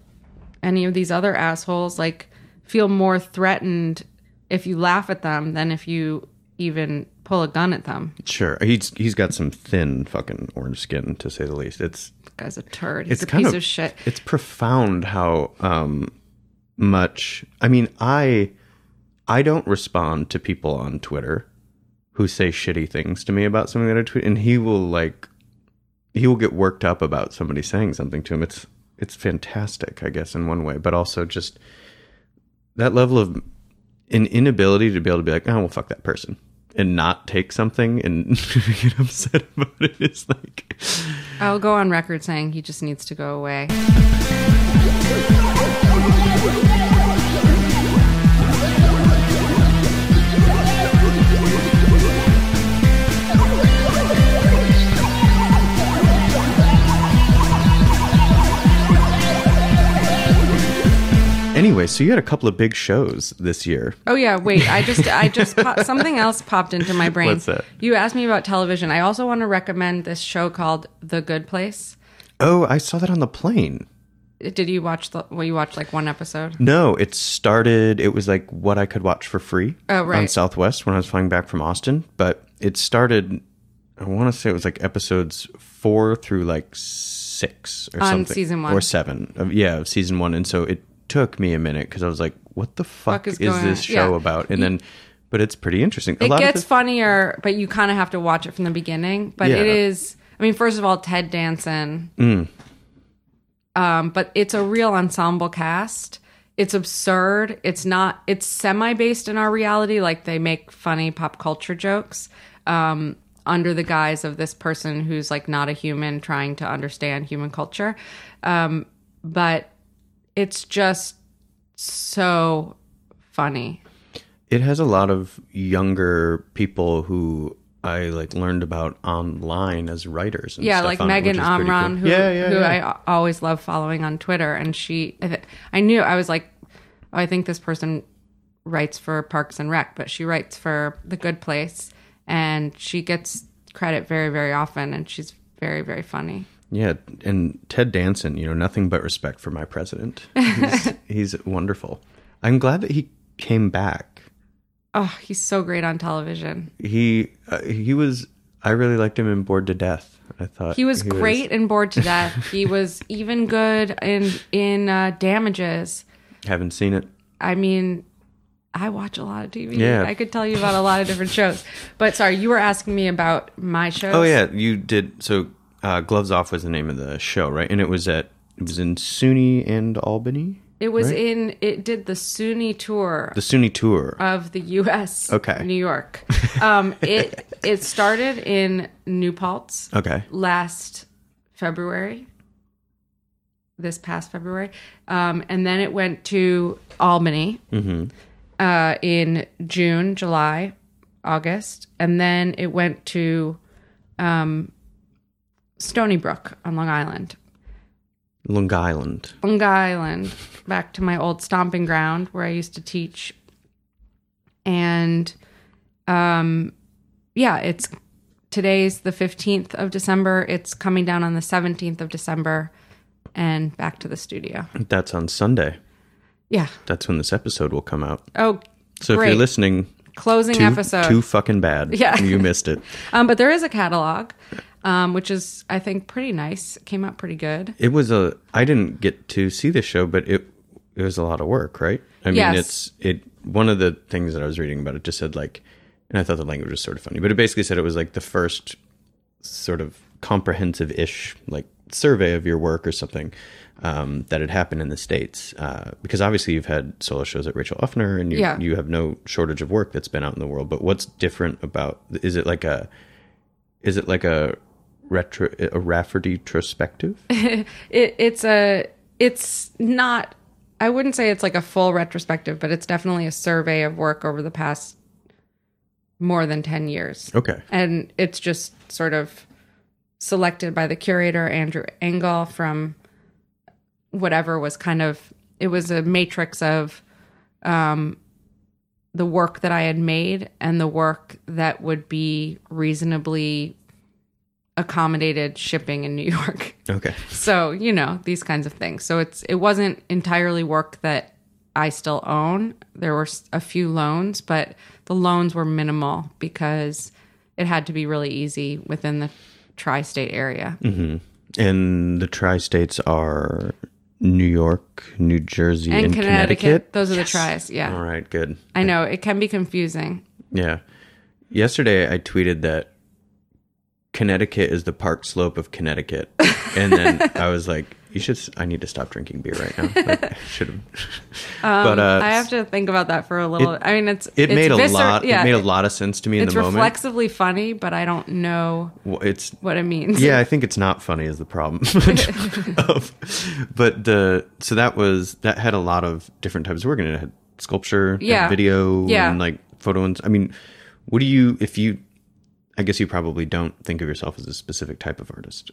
any of these other assholes like feel more threatened if you laugh at them than if you even pull a gun at them. Sure. He's he's got some thin fucking orange skin to say the least. It's Guy's a turd. He's it's a kind piece of, of shit. It's profound how um, much. I mean, I I don't respond to people on Twitter who say shitty things to me about something that I tweet, and he will like he will get worked up about somebody saying something to him. It's it's fantastic, I guess, in one way, but also just that level of an inability to be able to be like, oh, well, fuck that person, and not take something and get upset about it is like, I'll go on record saying he just needs to go away. anyway. So you had a couple of big shows this year. Oh yeah, wait. I just I just pop, something else popped into my brain. What's that? You asked me about television. I also want to recommend this show called The Good Place. Oh, I saw that on the plane. Did you watch the? Well, you watched like one episode. No, it started. It was like what I could watch for free Oh, on. Southwest when I was flying back from Austin. But it started. I want to say it was like episodes four through like six or On something, season one. or seven. Of, yeah, of season one. And so it took me a minute because I was like, "What the fuck, Fuck is is, this on? show Yeah. about?" And then, but it's pretty interesting. A It gets the- funnier, but you kind of have to watch it from the beginning. But Yeah. it is. I mean, first of all, Ted Danson. Mm. Um, but it's a real ensemble cast. It's absurd. It's not. It's semi based in our reality. Like they make funny pop culture jokes um, under the guise of this person who's like not a human trying to understand human culture. Um, but it's just so funny. it has a lot of younger people who I like learned about online as writers. And yeah, stuff like Megan Amram, cool. who, yeah, yeah, who yeah. I always love following on Twitter, and she, I th- I knew I was like, oh, I think this person writes for Parks and Rec, but she writes for The Good Place, and she gets credit very, very often, and she's very, very funny. Yeah, and Ted Danson, you know, nothing but respect for my president. He's, he's wonderful. I'm glad that he came back. Oh, he's so great on television. He uh, he was. I really liked him in Bored to Death. I thought He was great and bored to death. he was even good in in uh, Damages. haven't seen it. I mean, I watch a lot of TV. Yeah. I could tell you about a lot of different shows. But sorry, you were asking me about my shows. Oh yeah, you did. So uh, Gloves Off was the name of the show, right? And it was at it was in SUNY and Albany. It was right? in. It did the SUNY tour the SUNY tour. of the U.S. Okay. New York. Um, it it started in New Paltz okay, last February. This past February, um, and then it went to Albany uh, in June, July, August, and then it went to um, Stony Brook on Long Island. Long Island. Long Island, back to my old stomping ground where I used to teach. And um yeah, it's today's the 15th of December. It's coming down on the 17th of December and back to the studio. That's on Sunday. Yeah. That's when this episode will come out. Oh, So if you're listening, Closing too, episode. too fucking bad. Yeah. you missed it. um but there is a catalog um which is I think pretty nice. It came out pretty good. It was a. I didn't get to see the show, but it it was a lot of work, right? I mean, it's it. One of the things that I was reading about it just said like, and I thought the language was sort of funny, but it basically said it was like the first sort of comprehensive-ish like survey of your work or something um, that had happened in the states. Uh, because obviously you've had solo shows at Rachel Uffner, and you Yeah. you have no shortage of work that's been out in the world. But what's different about? Is it like a? Is it like a retro a Rafferty retrospective? it, it's a it's not i wouldn't say it's like a full retrospective but it's definitely a survey of work over the past more than 10 years Okay. and it's just sort of selected by the curator andrew engel from whatever was kind of it was a matrix of um the work that i had made and the work that would be reasonably accommodated shipping in new york. Okay. so you know these kinds of things. So it's it wasn't entirely work that i still own. There were a few loans but the loans were minimal because it had to be really easy within the tri-state area. Mm-hmm. And the tri-states are New York, New Jersey, and, and connecticut, Connecticut. those are the tries yeah. All right, good. i know. It can be confusing. Yeah. Yesterday I tweeted that Connecticut is the park slope of Connecticut. And then I was like, you should I need to stop drinking beer right now. Like, should have but uh, I have to think about that for a little. It- I mean, it's it it's made a lot. Yeah, it made a lot of sense to me in It's the moment. reflexively funny, but I don't know Well, it's what it means. yeah, I think it's not funny is the problem. Of- but the so that was that had a lot of different types of work in it. Had sculpture, Yeah. video, Yeah. and like photo. And I mean, what do you if you? I guess you probably don't think of yourself as a specific type of artist.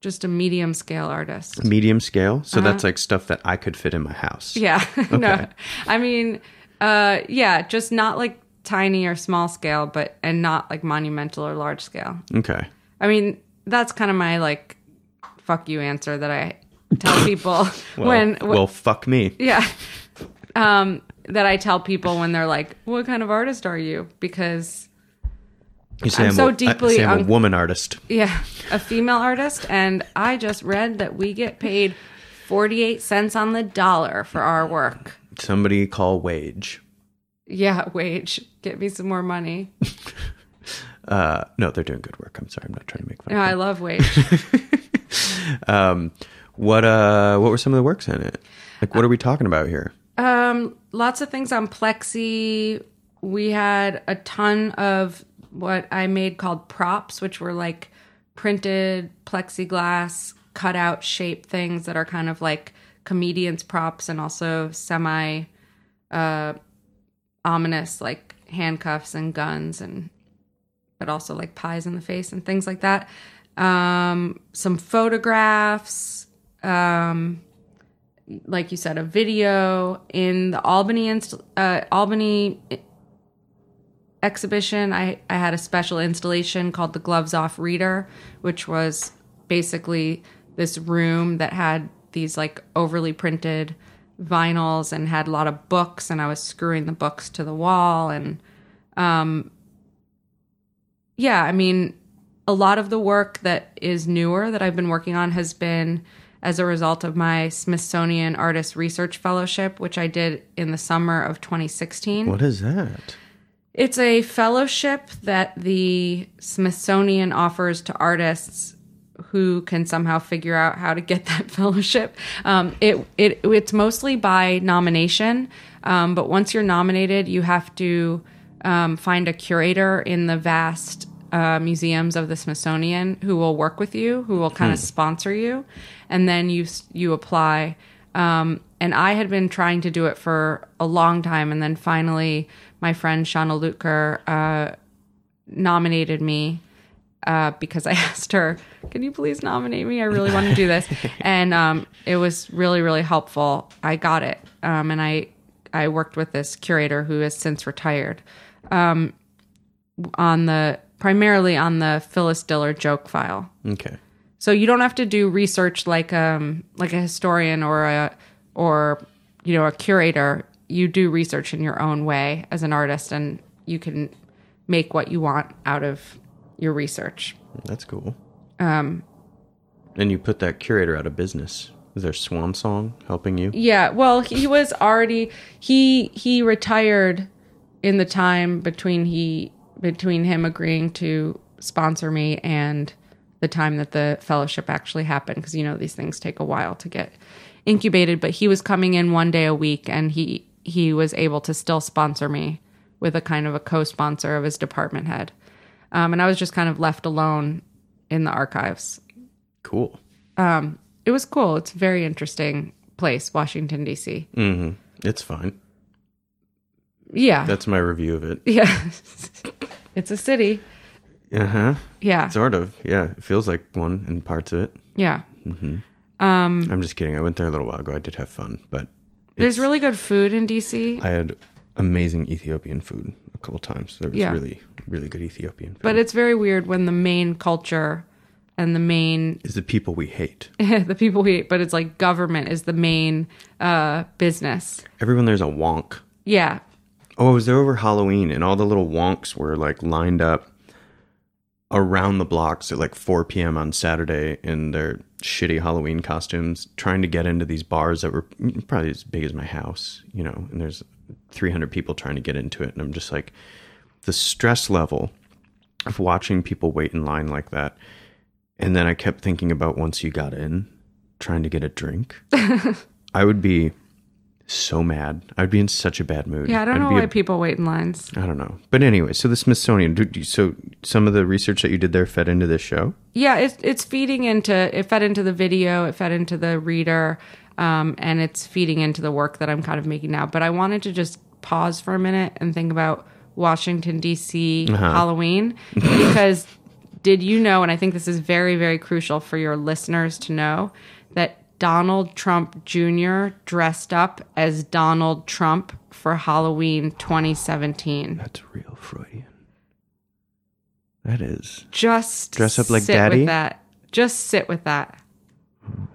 just a medium scale artist. Medium scale, so Uh-huh. that's like stuff that I could fit in my house. Yeah. no. I mean, uh, yeah, just not like tiny or small scale, but and not like monumental or large scale. Okay. I mean, that's kind of my like fuck you answer that I tell people Well, when well, fuck me. yeah. Um that I tell people when they're like, "What kind of artist are you?" Because You say I'm I'm, so a, I deeply say I'm a woman artist. yeah, a female artist and I just read that we get paid 48 cents on the dollar for our work. Somebody call wage. Yeah, wage. Get me some more money. Uh, no, they're doing good work. I'm sorry, I'm not trying to make fun. No, I love wage. Um, what uh, what were some of the works in it? Like, what are we talking about here? Um, lots of things on Plexi. We had a ton of what I made called props, which were like printed plexiglass cutout shape things that are kind of like comedians props and also semi uh ominous like handcuffs and guns and but also like pies in the face and things like that. Um some photographs um like you said, a video in the Albany inst- uh, Albany exhibition. I, I had a special installation called the Gloves Off Reader, which was basically this room that had these like overly printed vinyls and had a lot of books, and I was screwing the books to the wall. And um, yeah, I mean, a lot of the work that is newer that I've been working on has been as a result of my Smithsonian Artist Research Fellowship, which I did in the summer of 2016. What is that? It's a fellowship that the Smithsonian offers to artists who can somehow figure out how to get that fellowship. Um, it, it it's mostly by nomination, um, but once you're nominated, you have to um, find a curator in the vast uh, museums of the Smithsonian who will work with you, who will kind of Hmm. sponsor you, and then you you apply. Um, and I had been trying to do it for a long time, and then finally, my friend Shana Lutker uh, nominated me uh, because I asked her, "Can you please nominate me? I really want to do this." and um, it was really, really helpful. I got it, um, and I I worked with this curator who has since retired um, on the primarily on the Phyllis Diller joke file. Okay. So you don't have to do research like um like a historian or a or you know a curator. You do research in your own way as an artist, and you can make what you want out of your research. That's cool. Um, And you put that curator out of business. Is there Swan Song helping you? yeah. Well, he was already he he retired in the time between he between him agreeing to sponsor me and the time that the fellowship actually happened because you know these things take a while to get incubated but he was coming in one day a week and he he was able to still sponsor me with a kind of a co-sponsor of his department head um, and i was just kind of left alone in the archives Cool. um, it was cool it's a very interesting place washington d.c Mm-hmm. It's fine. yeah That's my review of it. yeah it's a city Uh huh. Yeah. Sort of. Yeah. It feels like one in parts of it. yeah hmm um, I'm just kidding. I went there a little while ago. I did have fun, but there's really good food in dc I had amazing Ethiopian food a couple times. There was Yeah. really, really good Ethiopian food. But it's very weird when the main culture and the main Is the people we hate. the people we hate, but it's like government is the main uh business. Everyone there's a wonk. Yeah. Oh, it was there over Halloween, and all the little wonks were like lined up around the blocks at like 4 p.m. on Saturday in their shitty Halloween costumes, trying to get into these bars that were probably as big as my house, you know, and there's 300 people trying to get into it. And I'm just like, the stress level of watching people wait in line like that. And then I kept thinking about once you got in, trying to get a drink. I would be so mad. I'd be in such a bad mood. Yeah, I don't I'd know why a- people wait in lines. I don't know. But anyway, so the Smithsonian. do- do- So some of the research that you did there fed into this show. Yeah, it's it's feeding into it fed into the video, it fed into the reader, um, and it's feeding into the work that I'm kind of making now. But I wanted to just pause for a minute and think about Washington D.C. Halloween because did you know? And I think this is very very crucial for your listeners to know that Donald Trump Jr. dressed up as Donald Trump for Halloween 2017. That's real Freudian. That is. Just Dress up like sit daddy? With that. Just sit with that. Oh,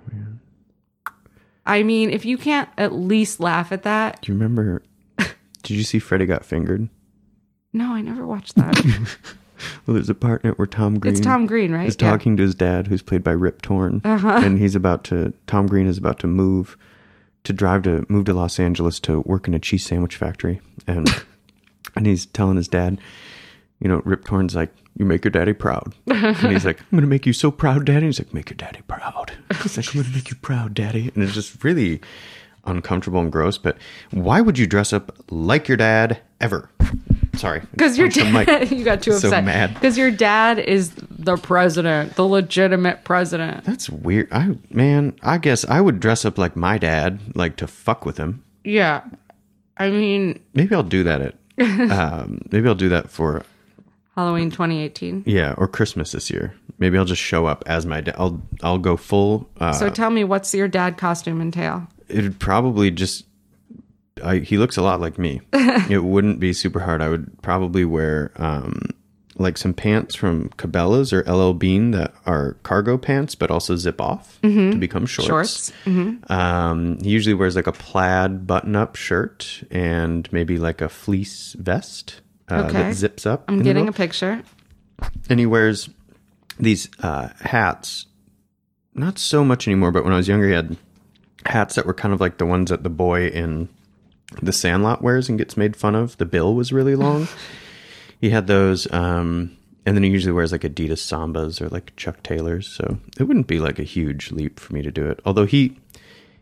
I mean, if you can't at least laugh at that, Do you remember? did you see Freddy got fingered? no, I never watched that. Well, there's a part in it where Tom Green. it's Tom Green, right? is Yeah. Uh-huh. talking to his dad, who's played by Rip Torn, and he's about to. Tom Green is about to move, to drive to move to Los Angeles to work in a cheese sandwich factory, and and he's telling his dad, you know, Rip Torn's like, "You make your daddy proud," and he's like, "I'm gonna make you so proud, daddy." He's like, "Make your daddy proud." He's like, "I'm gonna make you proud, daddy," and it's just really uncomfortable and gross. But why would you dress up like your dad ever? Sorry, Because your dad, you got too So upset. mad. Because your dad is the president, the legitimate president. That's weird. I man, I guess I would dress up like my dad, like to fuck with him. Yeah. I mean, Maybe I'll do that at. um, maybe I'll do that for Halloween 2018. yeah, or Christmas this year. Maybe I'll just show up as my dad. I'll I'll go full. Uh, So tell me, what's your dad costume entail? it'd probably just. I, he looks a lot like me. it wouldn't be super hard. I would probably wear um, like some pants from Cabela's or LL Bean that are cargo pants, but also zip off to become shorts. Shorts. Um, he usually wears like a plaid button-up shirt and maybe like a fleece vest uh, Okay. that zips up. I'm getting a picture. and he wears these uh, hats. Not so much anymore, but when I was younger, he had hats that were kind of like the ones that the boy in The Sandlot wears and gets made fun of. The bill was really long. he had those, um, and then he usually wears like Adidas Sambas or like Chuck Taylors. So it wouldn't be like a huge leap for me to do it. Although he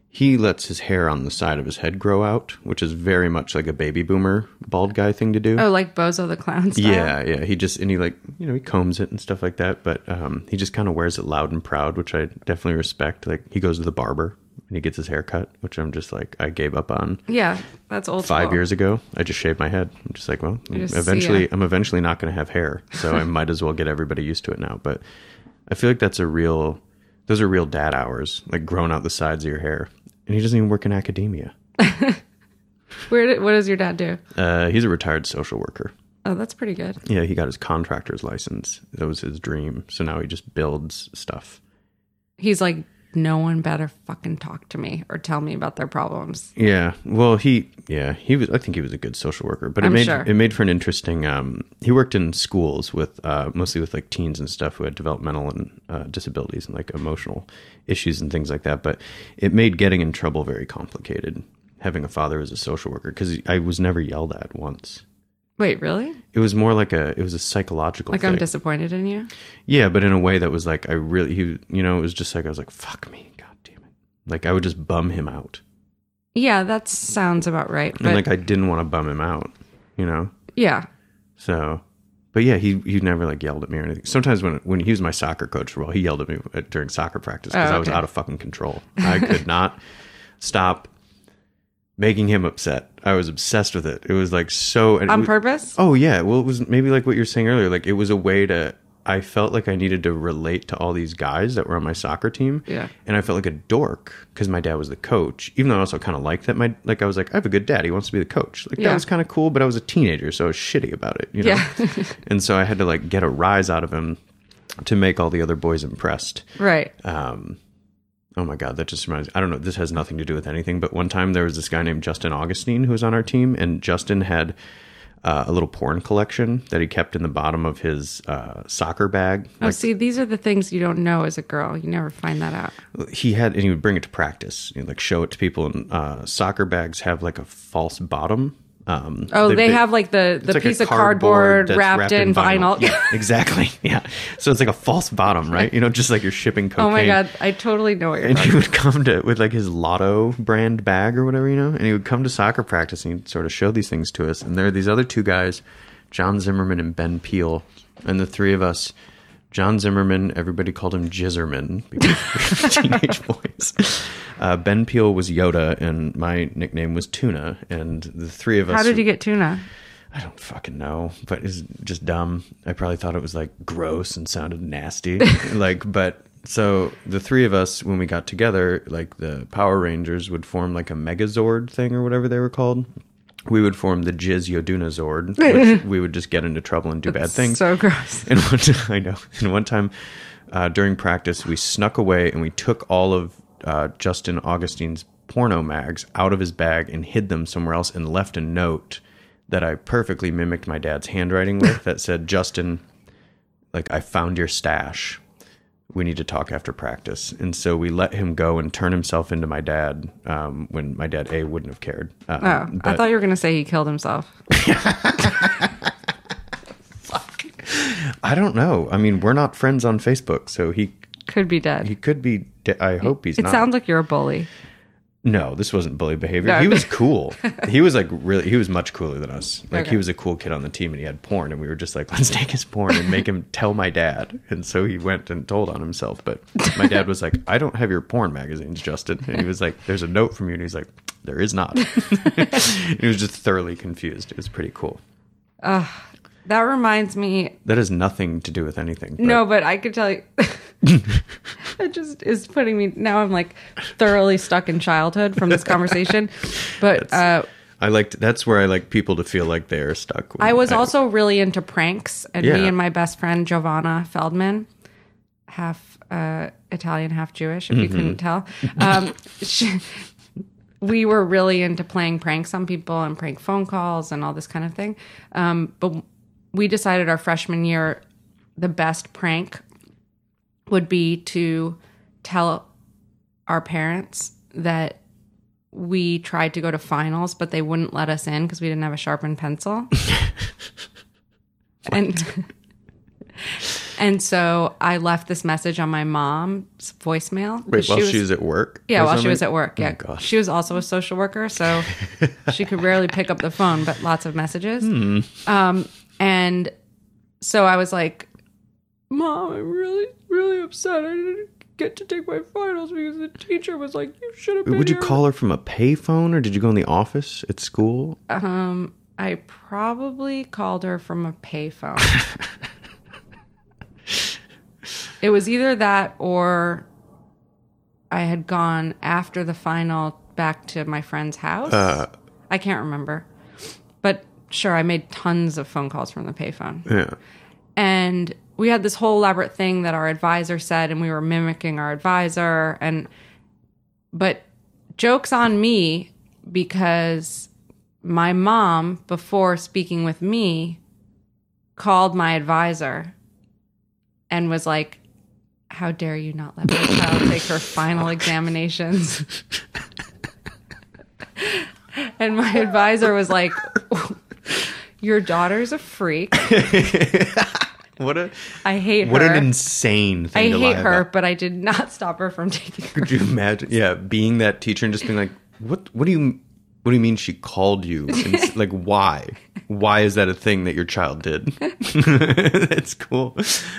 he lets his hair on the side of his head grow out, which is very much like a baby boomer bald guy thing to do. Oh, like Bozo the Clown style? Yeah, yeah. He just and he like you know he combs it and stuff like that, but um, he just kind of wears it loud and proud, which I definitely respect. Like he goes to the barber and he gets his hair cut, which I'm just like I gave up on Yeah, that's old five school. years ago. I just shaved my head. I'm just like, well, just eventually ya. I'm eventually not going to have hair, so I might as well get everybody used to it now. But I feel like that's a real, those are real dad hours, like growing out the sides of your hair. And he doesn't even work in academia. Where did, what does your dad do? Uh, he's a retired social worker. Oh, that's pretty good. Yeah, he got his contractor's license. That was his dream. So now he just builds stuff. He's like, no one better fucking talk to me or tell me about their problems. Yeah. Well, he yeah, he was I think he was a good social worker, but it I'm made sure. it made for an interesting um he worked in schools with uh mostly with like teens and stuff who had developmental and uh, disabilities and like emotional issues and things like that, but it made getting in trouble very complicated having a father as a social worker cuz I was never yelled at once. Wait, really? It was more like a it was a psychological Like thing. I'm disappointed in you? Yeah, but in a way that was like I really he you know, it was just like I was like fuck me, god damn it. Like I would just bum him out. Yeah, that sounds about right. But and like I didn't want to bum him out, you know. yeah, So, but yeah, he he never like yelled at me or anything. Sometimes when when he was my soccer coach, well, he yelled at me uh, during soccer practice because Oh, I was out of fucking control. I could not stop making him upset. I was obsessed with it. It was like so on was- purpose? Oh yeah, well it was maybe like what you're saying earlier. Like it was a way to. I felt like I needed to relate to all these guys that were on my soccer team. Yeah. And I felt like a dork because my dad was the coach. Even though I also kind of liked that my like I was like I have a good dad. He wants to be the coach. Like Yeah. that was kind of cool. But I was a teenager, so I was shitty about it. You know. Yeah. and so I had to like get a rise out of him to make all the other boys impressed. Right. Um, oh my god, that just reminds. I don't know. This has nothing to do with anything. But one time there was this guy named Justin Augustine who was on our team, and Justin had uh, a little porn collection that he kept in the bottom of his uh, soccer bag. Oh, Like, see, these are the things you don't know as a girl. You never find that out. he had, and he would bring it to practice, you know, like show it to people. And uh, soccer bags have like a false bottom Um, Oh, they, have like the the like piece of cardboard that's wrapped, in vinyl. Yeah, exactly. Yeah. So it's like a false bottom, right? You know, just like you're shipping cocaine. oh my god, I totally know what you're And he would come to with like his Lotto brand bag or whatever, you know, and he would come to soccer practice and he'd sort of show these things to us. And there are these other two guys, John Zimmerman and Ben Peel, and the three of us. John Zimmerman, everybody called him Jizzerman because teenage boys. Uh, ben Peel was Yoda, and my nickname was Tuna. And the three of us. How did you get tuna? I don't fucking know, but it's just dumb. I probably thought it was like gross and sounded nasty. like, but so the three of us, when we got together, like the Power Rangers would form like a Megazord thing or whatever they were called. We would form the Jizz Yoduna Zord, which we would just get into trouble and do bad things. So gross. And one time, I know. And one time uh, during practice, we snuck away and we took all of uh, Justin Augustine's porno mags out of his bag and hid them somewhere else and left a note that I perfectly mimicked my dad's handwriting with that said, Justin, like, I found your stash. We need to talk after practice. And so we let him go and turn himself into my dad um, when my dad, A, wouldn't have cared. Um, Oh, I thought you were going to say he killed himself. I don't know. I mean, we're not friends on Facebook, so he Could be dead. he could be. De- I hope he's it not. sounds like you're a bully. No, this wasn't bully behavior. No. He was cool. he was like really. He was much cooler than us. Like Okay. he was a cool kid on the team, and he had porn, and we were just like, let's take his porn and make him tell my dad. And so he went and told on himself. But my dad was like, I don't have your porn magazines, Justin. And he was like, There's a note from you, and he's like, There is not. he was just thoroughly confused. It was pretty cool. That reminds me. That has nothing to do with anything. but- No, but I could tell you. It just is putting me. Now I'm like thoroughly stuck in childhood from this conversation. But uh, I liked. That's where I like people to feel like they are stuck. I was also really into pranks, and Yeah. me and my best friend Giovanna Feldman, half uh, Italian, half Jewish, if you Mm-hmm. couldn't tell, um, she, we were really into playing pranks on people and prank phone calls and all this kind of thing. Um, but we decided our freshman year, the best prank would be to tell our parents that we tried to go to finals, but they wouldn't let us in because we didn't have a sharpened pencil. and and so I left this message on my mom's voicemail. Wait, while was- she was at work. yeah, while she was at work. Yeah, Oh, she was also a social worker, so she could rarely pick up the phone, but lots of messages. Hmm. Um, and so I was like, "Mom, I'm really, really upset. I didn't get to take my finals because the teacher was like, you should have been Would you here." call her from a payphone or did you go in the office at school? Um, I probably called her from a payphone. it was either that or I had gone after the final back to my friend's house. Uh. I can't remember. But sure, I made tons of phone calls from the payphone. Yeah. And we had this whole elaborate thing that our advisor said, and we were mimicking our advisor. And, but joke's on me because my mom, before speaking with me, called my advisor and was like, How dare you not let my child take her final examinations? and my advisor was like, Your daughter's a freak. What a I hate what her. an insane thing I to hate lie her, about. but I did not stop her from taking her. Could you imagine? Yeah, being that teacher and just being like, "What? What do you? What do you mean she called you? And like, why? Why is that a thing that your child did? That's cool.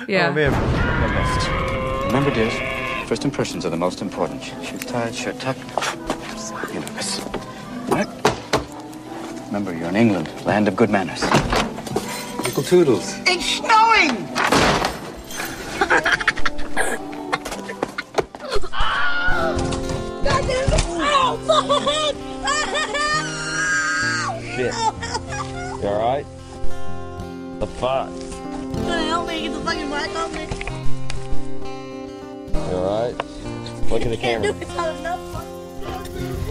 Yeah. Oh man. Remember, dears, first impressions are the most important. She's tied, shirt tucked. You know this. What? Remember, you're in England, land of good manners. Uncle Toodles. It's snowing! Shit. You alright? The fuck? Help me, get the fucking mic on me. You alright? Look at the camera. It's not enough.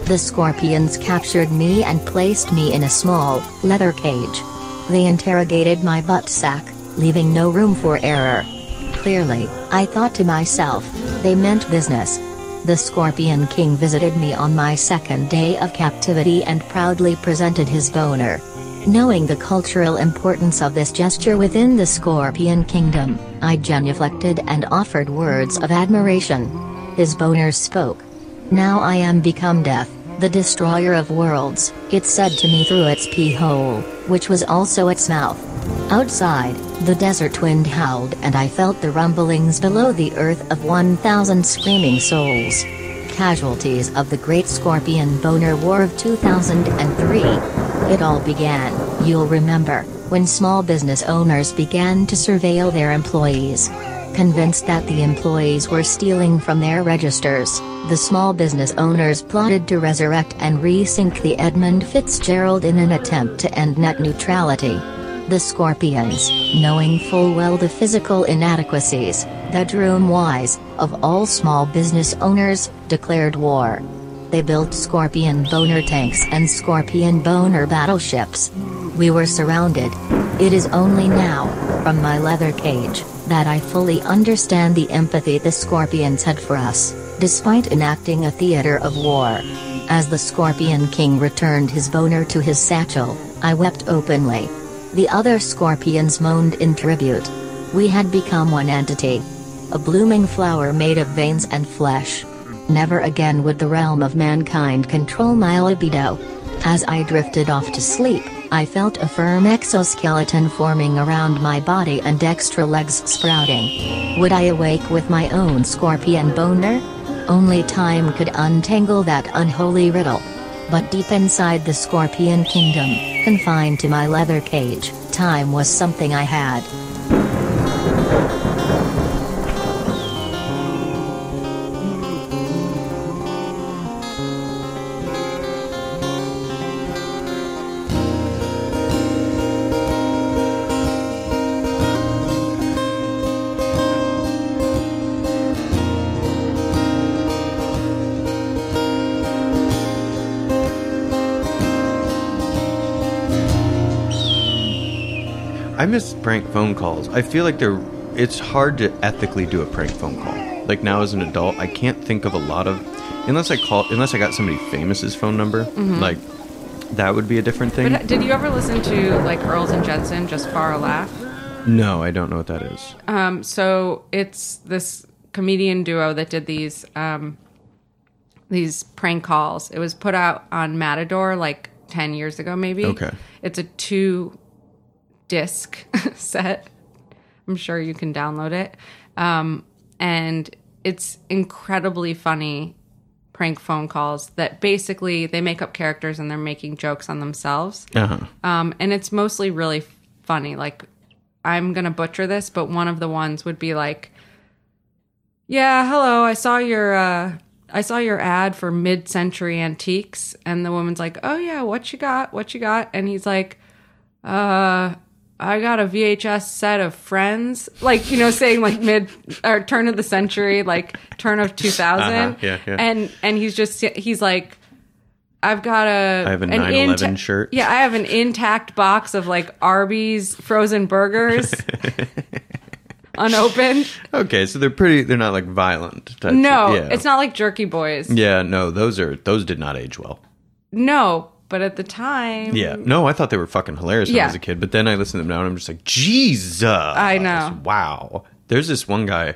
The scorpions captured me and placed me in a small, leather cage. They interrogated my butt sack, leaving no room for error. Clearly, I thought to myself, they meant business. The Scorpion King visited me on my second day of captivity and proudly presented his boner. Knowing the cultural importance of this gesture within the Scorpion Kingdom, I genuflected and offered words of admiration. His boner spoke. Now I am become death, the destroyer of worlds, it said to me through its pee hole, which was also its mouth. Outside, the desert wind howled and I felt the rumblings below the earth of 1,000 screaming souls. Casualties of the Great Scorpion Boner War of 2003. It all began, you'll remember, when small business owners began to surveil their employees. Convinced that the employees were stealing from their registers, the small business owners plotted to resurrect and resync the Edmund Fitzgerald in an attempt to end net neutrality. The Scorpions, knowing full well the physical inadequacies, bedroom-wise, of all small business owners, declared war. They built Scorpion boner tanks and Scorpion boner battleships. We were surrounded. It is only now, from my leather cage, that I fully understand the empathy the Scorpions had for us, despite enacting a theater of war. As the Scorpion King returned his boner to his satchel, I wept openly. The other scorpions moaned in tribute. We had become one entity. A blooming flower made of veins and flesh. Never again would the realm of mankind control my libido. As I drifted off to sleep, I felt a firm exoskeleton forming around my body and extra legs sprouting. Would I awake with my own scorpion boner? Only time could untangle that unholy riddle. But deep inside the scorpion kingdom, confined to my leather cage, time was something I had. Miss prank phone calls. I feel like they're. It's hard to ethically do a prank phone call. Like now as an adult, I can't think of a lot of, unless I call, unless I got somebody famous's phone number. Mhm. Like that would be a different thing. But uh, did you ever listen to like Earles and Jensen just for a laugh? no, I don't know what that is. Um, so it's this comedian duo that did these um, these prank calls. It was put out on Matador like ten years ago, maybe. Okay. It's a two disc set. I'm sure you can download it, um, and it's incredibly funny prank phone calls that basically they make up characters and they're making jokes on themselves. Uh-huh. Um, and it's mostly really funny. Like, I'm going to butcher this, but one of the ones would be like, Yeah, hello, I saw your, uh, I saw your ad for mid-century antiques, and the woman's like, "Oh yeah, what you got? What you got?" And he's like, "Uh, I got a VHS set of Friends, like you know, saying like mid or turn of the century, like turn of 2000." Uh-huh, yeah, yeah. And and he's just he's like, "I've got a I have a an 9/11 inta- shirt. Yeah, I have an intact box of like Arby's frozen burgers, unopened. Okay, so they're pretty. They're not like violent. No, yeah. it's not like Jerky Boys. Yeah, no, those are those did not age well. No, but at the time, Yeah, no, I thought they were fucking hilarious when I Yeah. was a kid, but then I listen to them now and I'm just like, Jesus, I know. wow. There's this one guy.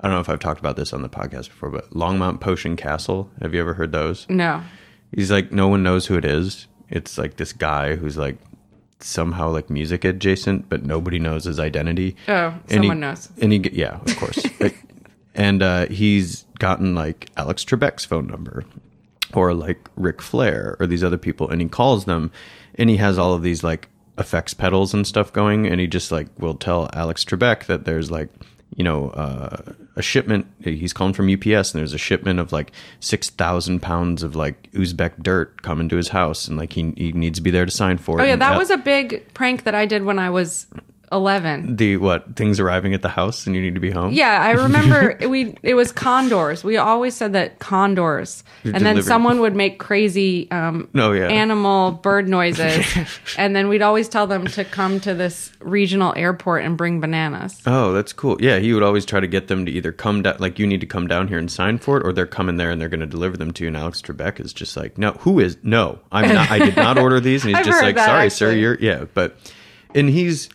I don't know if I've talked about this on the podcast before, but Longmont Potion Castle. Have you ever heard those? No. He's like, no one knows who it is. It's like this guy who's like somehow like music adjacent, but nobody knows his identity. Oh, And he- someone knows. And he, yeah, of course. And uh, he's gotten like Alex Trebek's phone number or like Ric Flair or these other people, and he calls them, and he has all of these like effects pedals and stuff going, and he just like will tell Alex Trebek that there's like you know uh, a shipment. He's calling from UPS, and there's a shipment of like six thousand pounds of like Uzbek dirt coming to his house, and like he he needs to be there to sign for it. Oh yeah, And that Al- was a big prank that I did when I was 11. The what? Things arriving at the house and you need to be home. Yeah, I remember we it was condors. We always said that condors, You're and then someone would make crazy um, Oh, yeah. animal bird noises, and then we'd always tell them to come to this regional airport and bring bananas. Oh, that's cool. Yeah, he would always try to get them to either come down, like you need to come down here and sign for it, or they're coming there and they're going to deliver them to you. And Alex Trebek is just like, no, who is? No, I'm not. I did not order these. And he's just like, sorry, sir, you're yeah. But and he's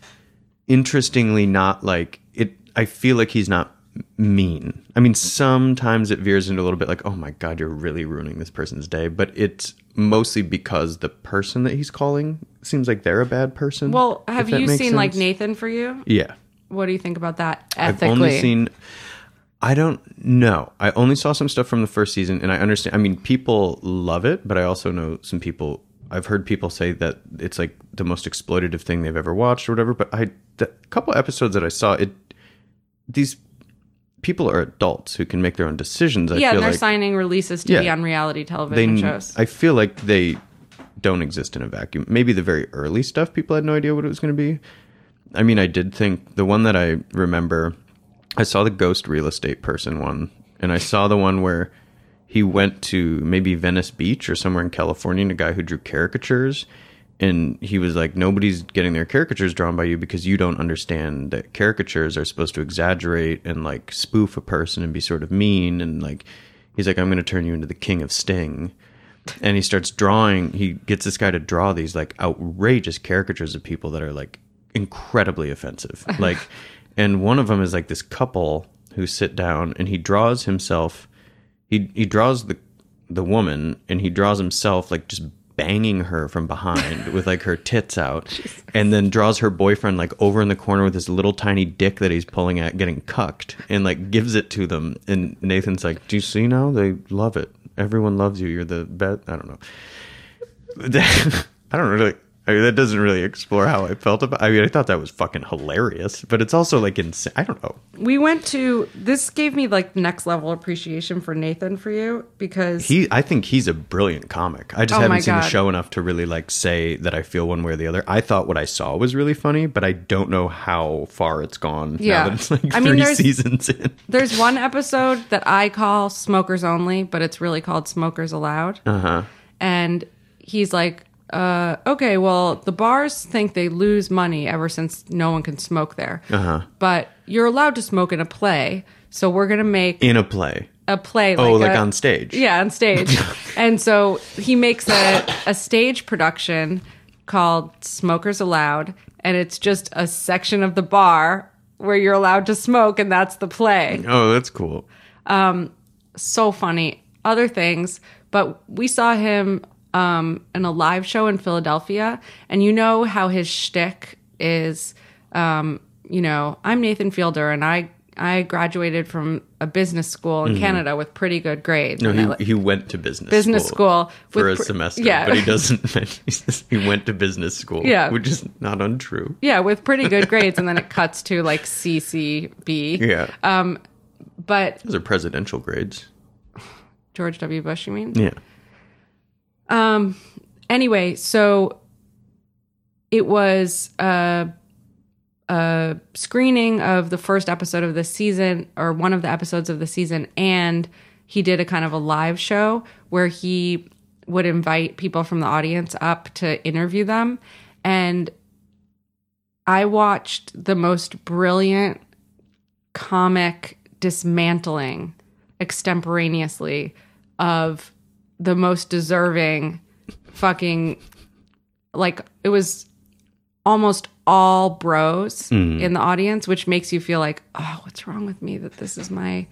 interestingly not like it. I feel like he's not mean. I mean, sometimes it veers into a little bit like, oh my god, you're really ruining this person's day. But it's mostly because the person that he's calling seems like they're a bad person. Well, have you seen like. Nathan for you? Yeah. What do you think about that ethically? I've only seen. I don't know. I only saw some stuff from the first season, and I understand. I mean, people love it, but I also know some people. I've heard people say that it's like the most exploitative thing they've ever watched, or whatever. But I, the couple episodes that I saw, it these people are adults who can make their own decisions. I yeah, and they're like signing releases to be on reality television they, shows. I feel like they don't exist in a vacuum. Maybe the very early stuff, people had no idea what it was going to be. I mean, I did think the one that I remember, I saw the ghost real estate person one, and I saw the one where he went to maybe Venice Beach or somewhere in California, and a guy who drew caricatures. And he was like, nobody's getting their caricatures drawn by you because you don't understand that caricatures are supposed to exaggerate and like spoof a person and be sort of mean. And like, he's like, I'm going to turn you into the king of Sting and he starts drawing he gets this guy to draw these like outrageous caricatures of people that are like incredibly offensive like and one of them is like this couple who sit down and he draws himself he he draws the the woman and he draws himself like just banging her from behind with like her tits out and then draws her boyfriend like over in the corner with this little tiny dick that he's pulling at getting cucked and like gives it to them. And Nathan's like do you see now? They love it. Everyone loves you. You're the best. I don't know. I don't really I mean, that doesn't really explore how I felt about I mean I thought that was fucking hilarious but it's also like insane I don't know we went to this gave me like next level appreciation for Nathan for you because He, I think he's a brilliant comic. I just Oh haven't seen the show enough to really like say that I feel one way or the other. I thought what I saw was really funny, but I don't know how far it's gone. Yeah. now that it's like I three mean, there's- seasons in. There's one episode that I call Smokers Only, but it's really called Smokers Allowed. Uh huh. And he's like, uh, okay, well, the bars think they lose money ever since no one can smoke there. Uh huh. But you're allowed to smoke in a play. So we're going to make In a play. a play. oh, like a- on stage. Yeah, on stage. and so he makes a, a stage production called Smokers Allowed. And it's just a section of the bar where you're allowed to smoke, and that's the play. Oh, that's cool. Um, so funny. Other things, but we saw him um, in a live show in Philadelphia, and you know how his shtick is. Um, you know, I'm Nathan Fielder, and I I graduated from a business school in Mhm. Canada with pretty good grades. No, And I, he, went to business Business school for with a pr- semester. yeah. but he doesn't. he says he went to business school. Yeah. which is not untrue. yeah, with pretty good grades, and then it cuts to like CCB. Yeah, Um, but those are presidential grades. George W. Bush, you mean? Yeah. Um. Anyway, so it was a, a screening of the first episode of the season, or one of the episodes of the season, and he did a kind of a live show where he would invite people from the audience up to interview them, and I watched the most brilliant comic dismantling extemporaneously of the most deserving fucking like it was almost all bros Mhm. in the audience which makes you feel like oh what's wrong with me that this is my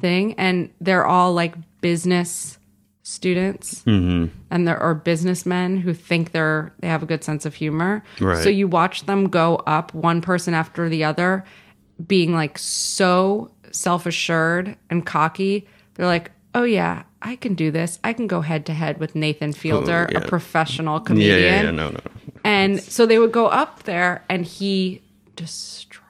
thing and they're all like business students Mhm. and there are businessmen who think they're they have a good sense of humor. Right. So you watch them go up one person after the other, being like so self assured and cocky. They're like, oh yeah, I can do this. I can go head to head with Nathan Fielder, Oh, yeah. a professional comedian. yeah, yeah. No, no. And so they would go up there and he destroyed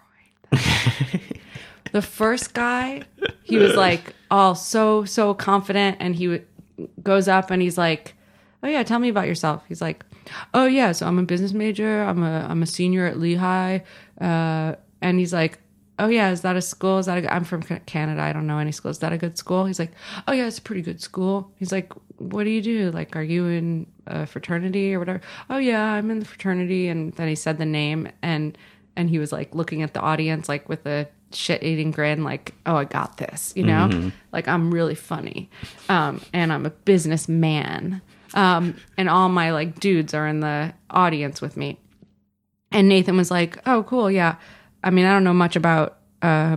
them. the first guy, he was like all so, so confident. And he w- goes up and he's like, Oh, yeah, tell me about yourself. He's like, oh yeah, so I'm a business major. I'm a I'm a senior at Lehigh. Uh, and he's like, oh yeah, is that a school? Is that a, I'm from Canada. I don't know any school. Is that a good school? He's like, oh yeah, it's a pretty good school. He's like, what do you do? Like, are you in a fraternity or whatever? Oh yeah, I'm in the fraternity. And then he said the name and and he was like looking at the audience like with a shit eating grin, like, oh, I got this, you know, Mhm. like I'm really funny, um, and I'm a businessman, um, and all my like dudes are in the audience with me, and Nathan was like, oh, cool, yeah. I mean, I don't know much about uh,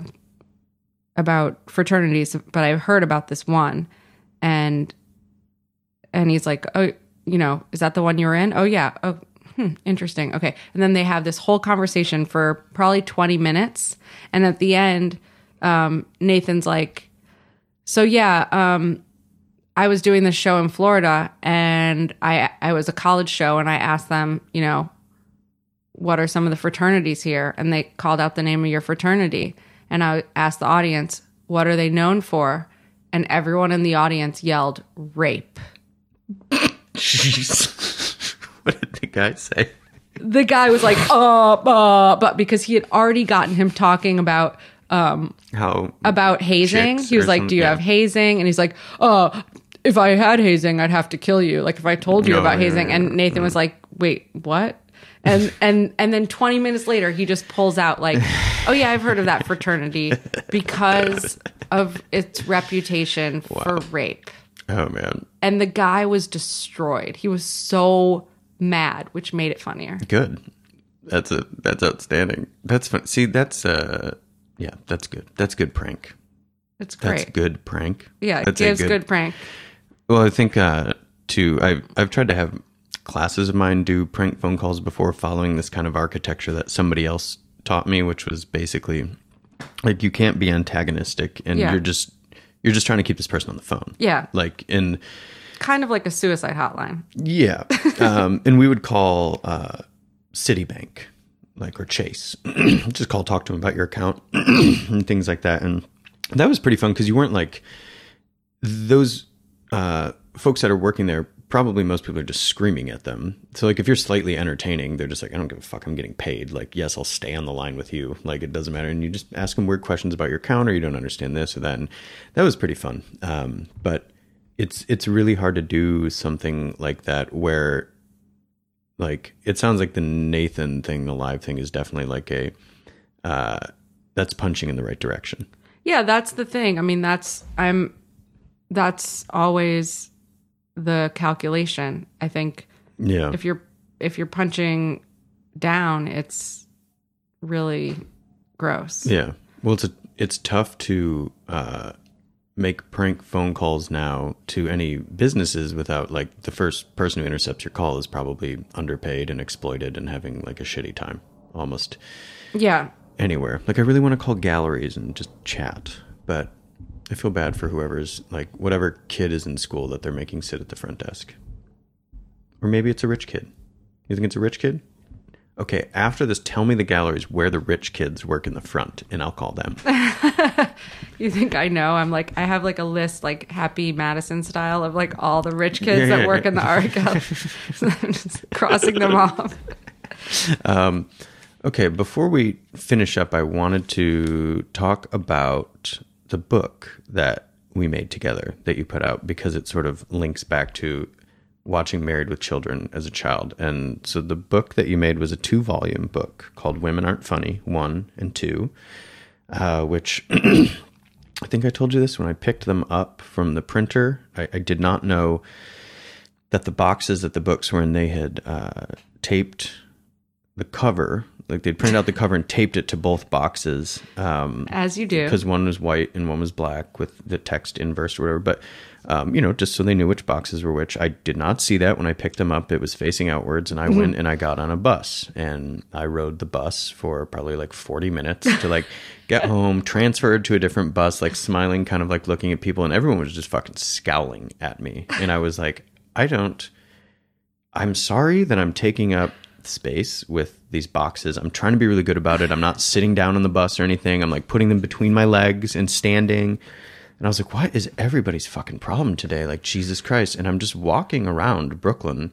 about fraternities, but I've heard about this one, and and he's like, oh, you know, is that the one you're in? Oh yeah. Oh, hmm, interesting. Okay. And then they have this whole conversation for probably 20 minutes, and at the end, um, Nathan's like, so yeah, um, I was doing this show in Florida, and I I was a college show, and I asked them, you know, what are some of the fraternities here? And they called out the name of your fraternity. And I asked the audience, what are they known for? And everyone in the audience yelled, rape. Jeez. what did the guy say? The guy was like, uh, uh, but because he had already gotten him talking about, um, How about hazing. He was like, "Do you yeah. have hazing?" And he's like, "Uh, if I had hazing, I'd have to kill you. Like if I told you Oh, about yeah, hazing." yeah, And Nathan was like, "Wait, what?" And and and then 20 minutes later, he just pulls out like, "Oh yeah, I've heard of that fraternity because of its reputation for rape." Oh man, And the guy was destroyed. He was so mad, which made it funnier. good. That's a that's outstanding. That's fun. See, that's uh, yeah, that's good. That's good prank. It's That's great. good prank. Yeah, it That's gives good prank. Well, I think uh, to I've I've tried to have classes of mine do prank phone calls before, following this kind of architecture that somebody else taught me, which was basically like you can't be antagonistic, and Yeah. you're just you're just trying to keep this person on the phone. Yeah. Like in Kind of like a suicide hotline. yeah, um, and we would call uh, Citibank, like or Chase, just call talk to them about your account and things like that, and that was pretty fun because you weren't like those uh, folks that are working there. Probably most people are just screaming at them. So like if you're slightly entertaining, they're just like, I don't give a fuck. I'm getting paid. Like yes, I'll stay on the line with you. Like it doesn't matter. And you just ask them weird questions about your counter, you don't understand this or that. And that was pretty fun. Um, but it's it's really hard to do something like that where like it sounds like the Nathan thing, the live thing is definitely like a uh that's punching in the right direction. Yeah, that's the thing. I mean, that's I'm that's always the calculation. I think Yeah. if you're if you're punching down, it's really gross. Yeah. Well, it's a, it's tough to uh, make prank phone calls now to any businesses without like the first person who intercepts your call is probably underpaid and exploited and having like a shitty time almost Yeah. anywhere. Like I really want to call galleries and just chat, but I feel bad for whoever's like whatever kid is in school that they're making sit at the front desk. Or maybe it's a rich kid. You think it's a rich kid? Okay, after this, tell me the galleries where the rich kids work in the front, and I'll call them. You think I know? I'm like I have like a list like Happy Madison style of like all the rich kids Yeah, that yeah, work yeah. in the art gallery. so I'm just crossing them off. um, okay, before we finish up, I wanted to talk about the book that we made together that you put out because it sort of links back to watching Married with Children as a child. And so the book that you made was a two volume book called Women Aren't Funny, one and two, uh, which I think I told you this when I picked them up from the printer. I, I did not know that the boxes that the books were in, they had uh, taped the cover, like they'd printed out the cover and taped it to both boxes. Um, As you do. Because one was white and one was black with the text inverse or whatever. But, um, you know, just so they knew which boxes were which. I did not see that when I picked them up. It was facing outwards, and I Mhm. went and I got on a bus and I rode the bus for probably like 40 minutes to like get home, transferred to a different bus, like smiling, kind of like looking at people, and everyone was just fucking scowling at me. And I was like, I don't. I'm sorry that I'm taking up space with these boxes. I'm trying to be really good about it. I'm not sitting down on the bus or anything. I'm like putting them between my legs and standing. And I was like, what is everybody's fucking problem today? Like, Jesus Christ. And I'm just walking around Brooklyn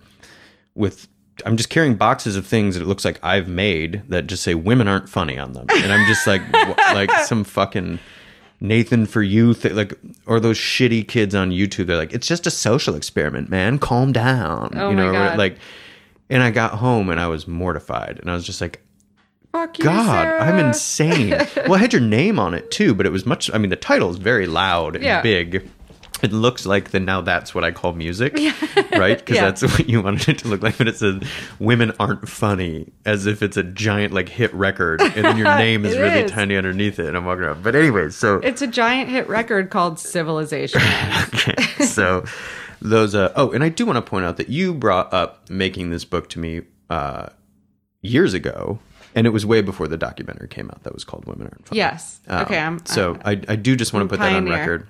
with I'm just carrying boxes of things that it looks like I've made that just say women aren't funny on them, and I'm just like like some fucking Nathan for youth, like or those shitty kids on YouTube. They're like, it's just a social experiment, man. Calm down, Oh you know, like. And I got home and I was mortified, and I was just like, Fuck you, God, Sarah. I'm insane. well, I had your name on it too, but it was much. I mean, the title is very loud and Yeah. big. It looks like the now that's what I call music, right? Because Yeah. that's what you wanted it to look like. But it says "Women aren't funny," as if it's a giant like hit record, and then your name is really is. tiny underneath it. And I'm walking around. But anyway, so It's a giant hit record called Civilization. okay, so those. Uh, oh, and I do want to point out that you brought up making this book to me uh, years ago, and it was way before the documentary came out. That was called "Women Aren't Funny." yes. Um, okay. I'm so I, I do just want I'm to put that on pioneer. record.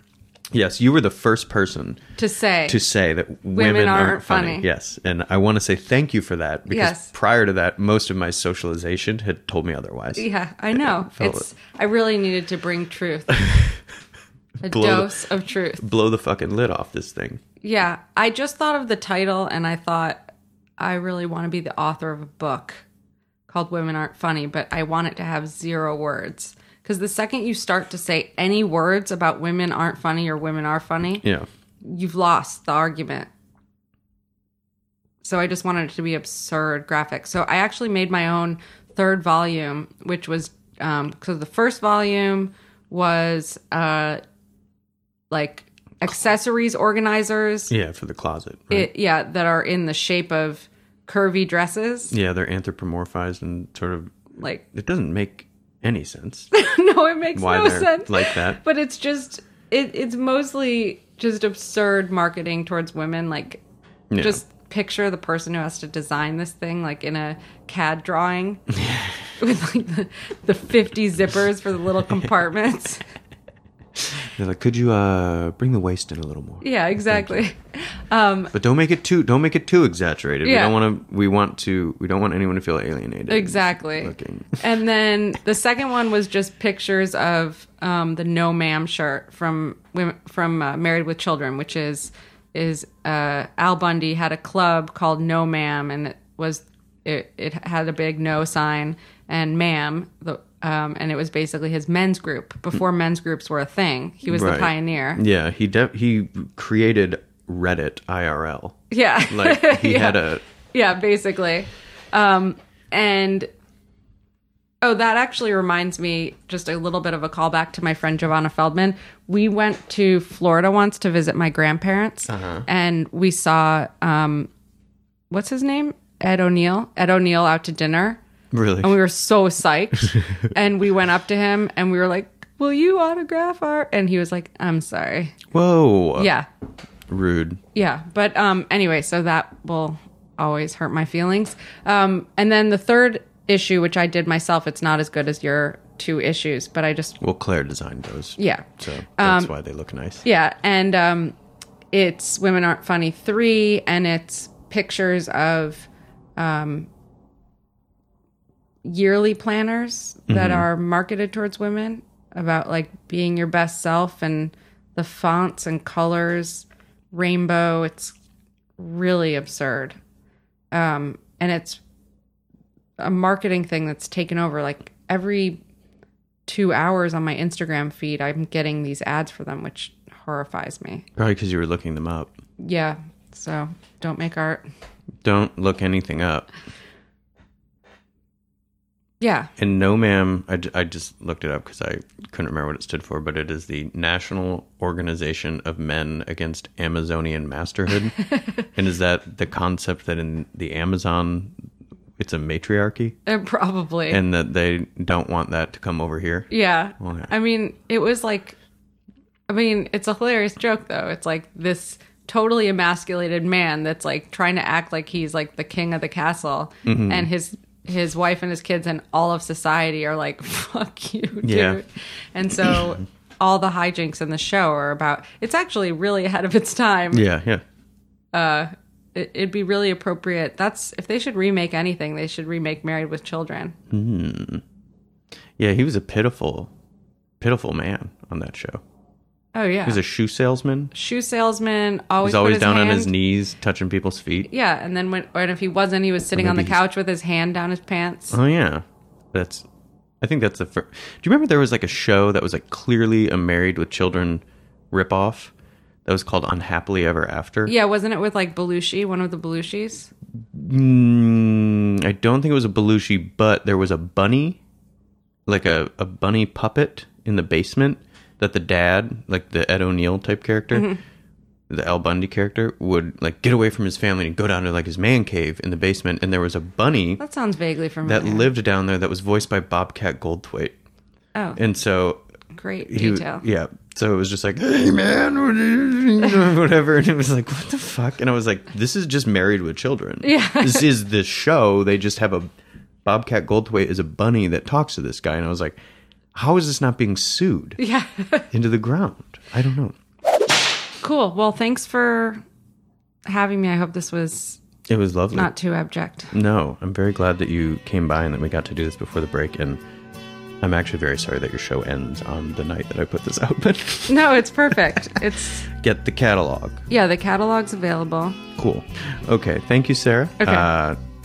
Yes, you were the first person to say to say that women, aren't aren't, funny. funny. Yes, and I want to say thank you for that because Yes. prior to that, most of my socialization had told me otherwise. Yeah, I know. It's. I really needed to bring truth. A the- dose of truth. Blow the fucking lid off this thing. Yeah, I just thought of the title and I thought I really want to be the author of a book called Women Aren't Funny, but I want it to have zero words. Because the second you start to say any words about women aren't funny or women are funny, Yeah. you've lost the argument. So I just wanted it to be absurd graphic. So I actually made my own third volume, which was um so the first volume was uh like accessories organizers. Yeah, for the closet. Right? It, yeah, that are in the shape of curvy dresses. yeah, they're anthropomorphized and sort of Like it doesn't make any sense no, it makes why no sense. like that. But it's just it, it's mostly just absurd marketing towards women. Like Yeah. just picture the person who has to design this thing like in a CAD drawing with like the, the 50 zippers for the little compartments. They're like, could you uh bring the waist in a little more? yeah, exactly. Um, But don't make it too don't make it too exaggerated. Yeah. We don't want to we want to we don't want anyone to feel alienated. exactly. And then the second one was just pictures of um, the no ma'am shirt from from uh, Married with Children, which is is uh, Al Bundy had a club called No Ma'am, and it was it, it had a big no sign and ma'am the um, and it was basically his men's group before men's groups were a thing. He was the Right. pioneer. Yeah, he de- he created Reddit IRL. Yeah, Like he Yeah. had a yeah, basically. Um, and oh, that actually reminds me just a little bit of a callback to my friend Giovanna Feldman. We went to Florida once to visit my grandparents, Uh-huh. and we saw um, what's his name, Ed O'Neill. Ed O'Neill out to dinner, really and we were so psyched. and we went up to him, and we were like. Will you autograph our? And he was like, "I'm sorry." Whoa. Yeah, Rude. yeah, but um anyway, so that will always hurt my feelings. Um and then the third issue which I did myself, it's not as good as your two issues, but I just Well, Claire designed those. yeah. So that's Um, why they look nice. Yeah, and um it's Women Aren't Funny 3 and it's pictures of um yearly planners that Mhm. are marketed towards women about like being your best self and the fonts and colors rainbow it's really absurd um and it's a marketing thing that's taken over like every 2 hours on my Instagram feed I'm getting these ads for them which horrifies me Probably because you were looking them up. yeah so don't make art Don't look anything up. Yeah And no, ma'am, I just looked it up because I couldn't remember what it stood for, but it is the National Organization of Men Against Amazonian Masterhood. and is that the concept that in the Amazon, it's a matriarchy? Uh, probably And that they don't want that to come over here? Yeah. Well, yeah. I mean, it was like, I mean, it's a hilarious joke though. It's like this totally emasculated man that's like trying to act like he's like the king of the castle, Mhm. and his his wife and his kids and all of society are like, "Fuck you, dude." Yeah. And so all the hijinks in the show are about. It's actually really ahead of its time. Yeah, yeah. Uh, it, it'd be really appropriate. That's if they should remake anything, they should remake Married with Children. Hmm. Yeah, he was a pitiful, pitiful man on that show. Oh yeah. He was a shoe salesman. shoe salesman. Always He's always down on his knees, touching people's feet. Yeah, and then when, or if he wasn't, he was sitting on the maybe he's- couch with his hand down his pants. Oh yeah, that's. I think that's the. Fir- Do you remember there was like a show that was like clearly a Married with Children ripoff that was called Unhappily Ever After? Yeah, wasn't it with like Belushi, one of the Belushis? Mm, I don't think it was a Belushi, but there was a bunny, like a, a bunny puppet in the basement that the dad, like the Ed O'Neill type character, Mhm. the Al Bundy character, would like get away from his family and go down to like his man cave in the basement. And there was a bunny That sounds vaguely familiar. that lived down there that was voiced by Bobcat Goldthwait. Oh. And so Great he- detail. yeah. So it was just like, hey man, whatever. And it was like, what the fuck? And I was like, this is just married with children. Yeah. This is the show. They just have a Bobcat Goldthwait is a bunny that talks to this guy. And I was like, how is this not being sued Yeah. into the ground? I don't know. cool. Well, thanks for having me. I hope this was It was lovely. not too abject. No, I'm very glad that you came by and that we got to do this before the break. And I'm actually very sorry that your show ends on the night that I put this out. But No, it's perfect. It's get the catalog. yeah, the catalog's available. Cool. Okay. Thank you, Sarah. Okay. Uh,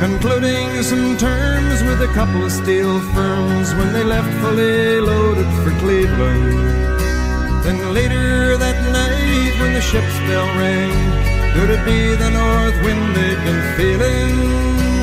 Concluding some terms with a couple of steel firms when they left fully loaded for Cleveland. Then later that night when the ship's bell rang, could it be the north wind they'd been feeling?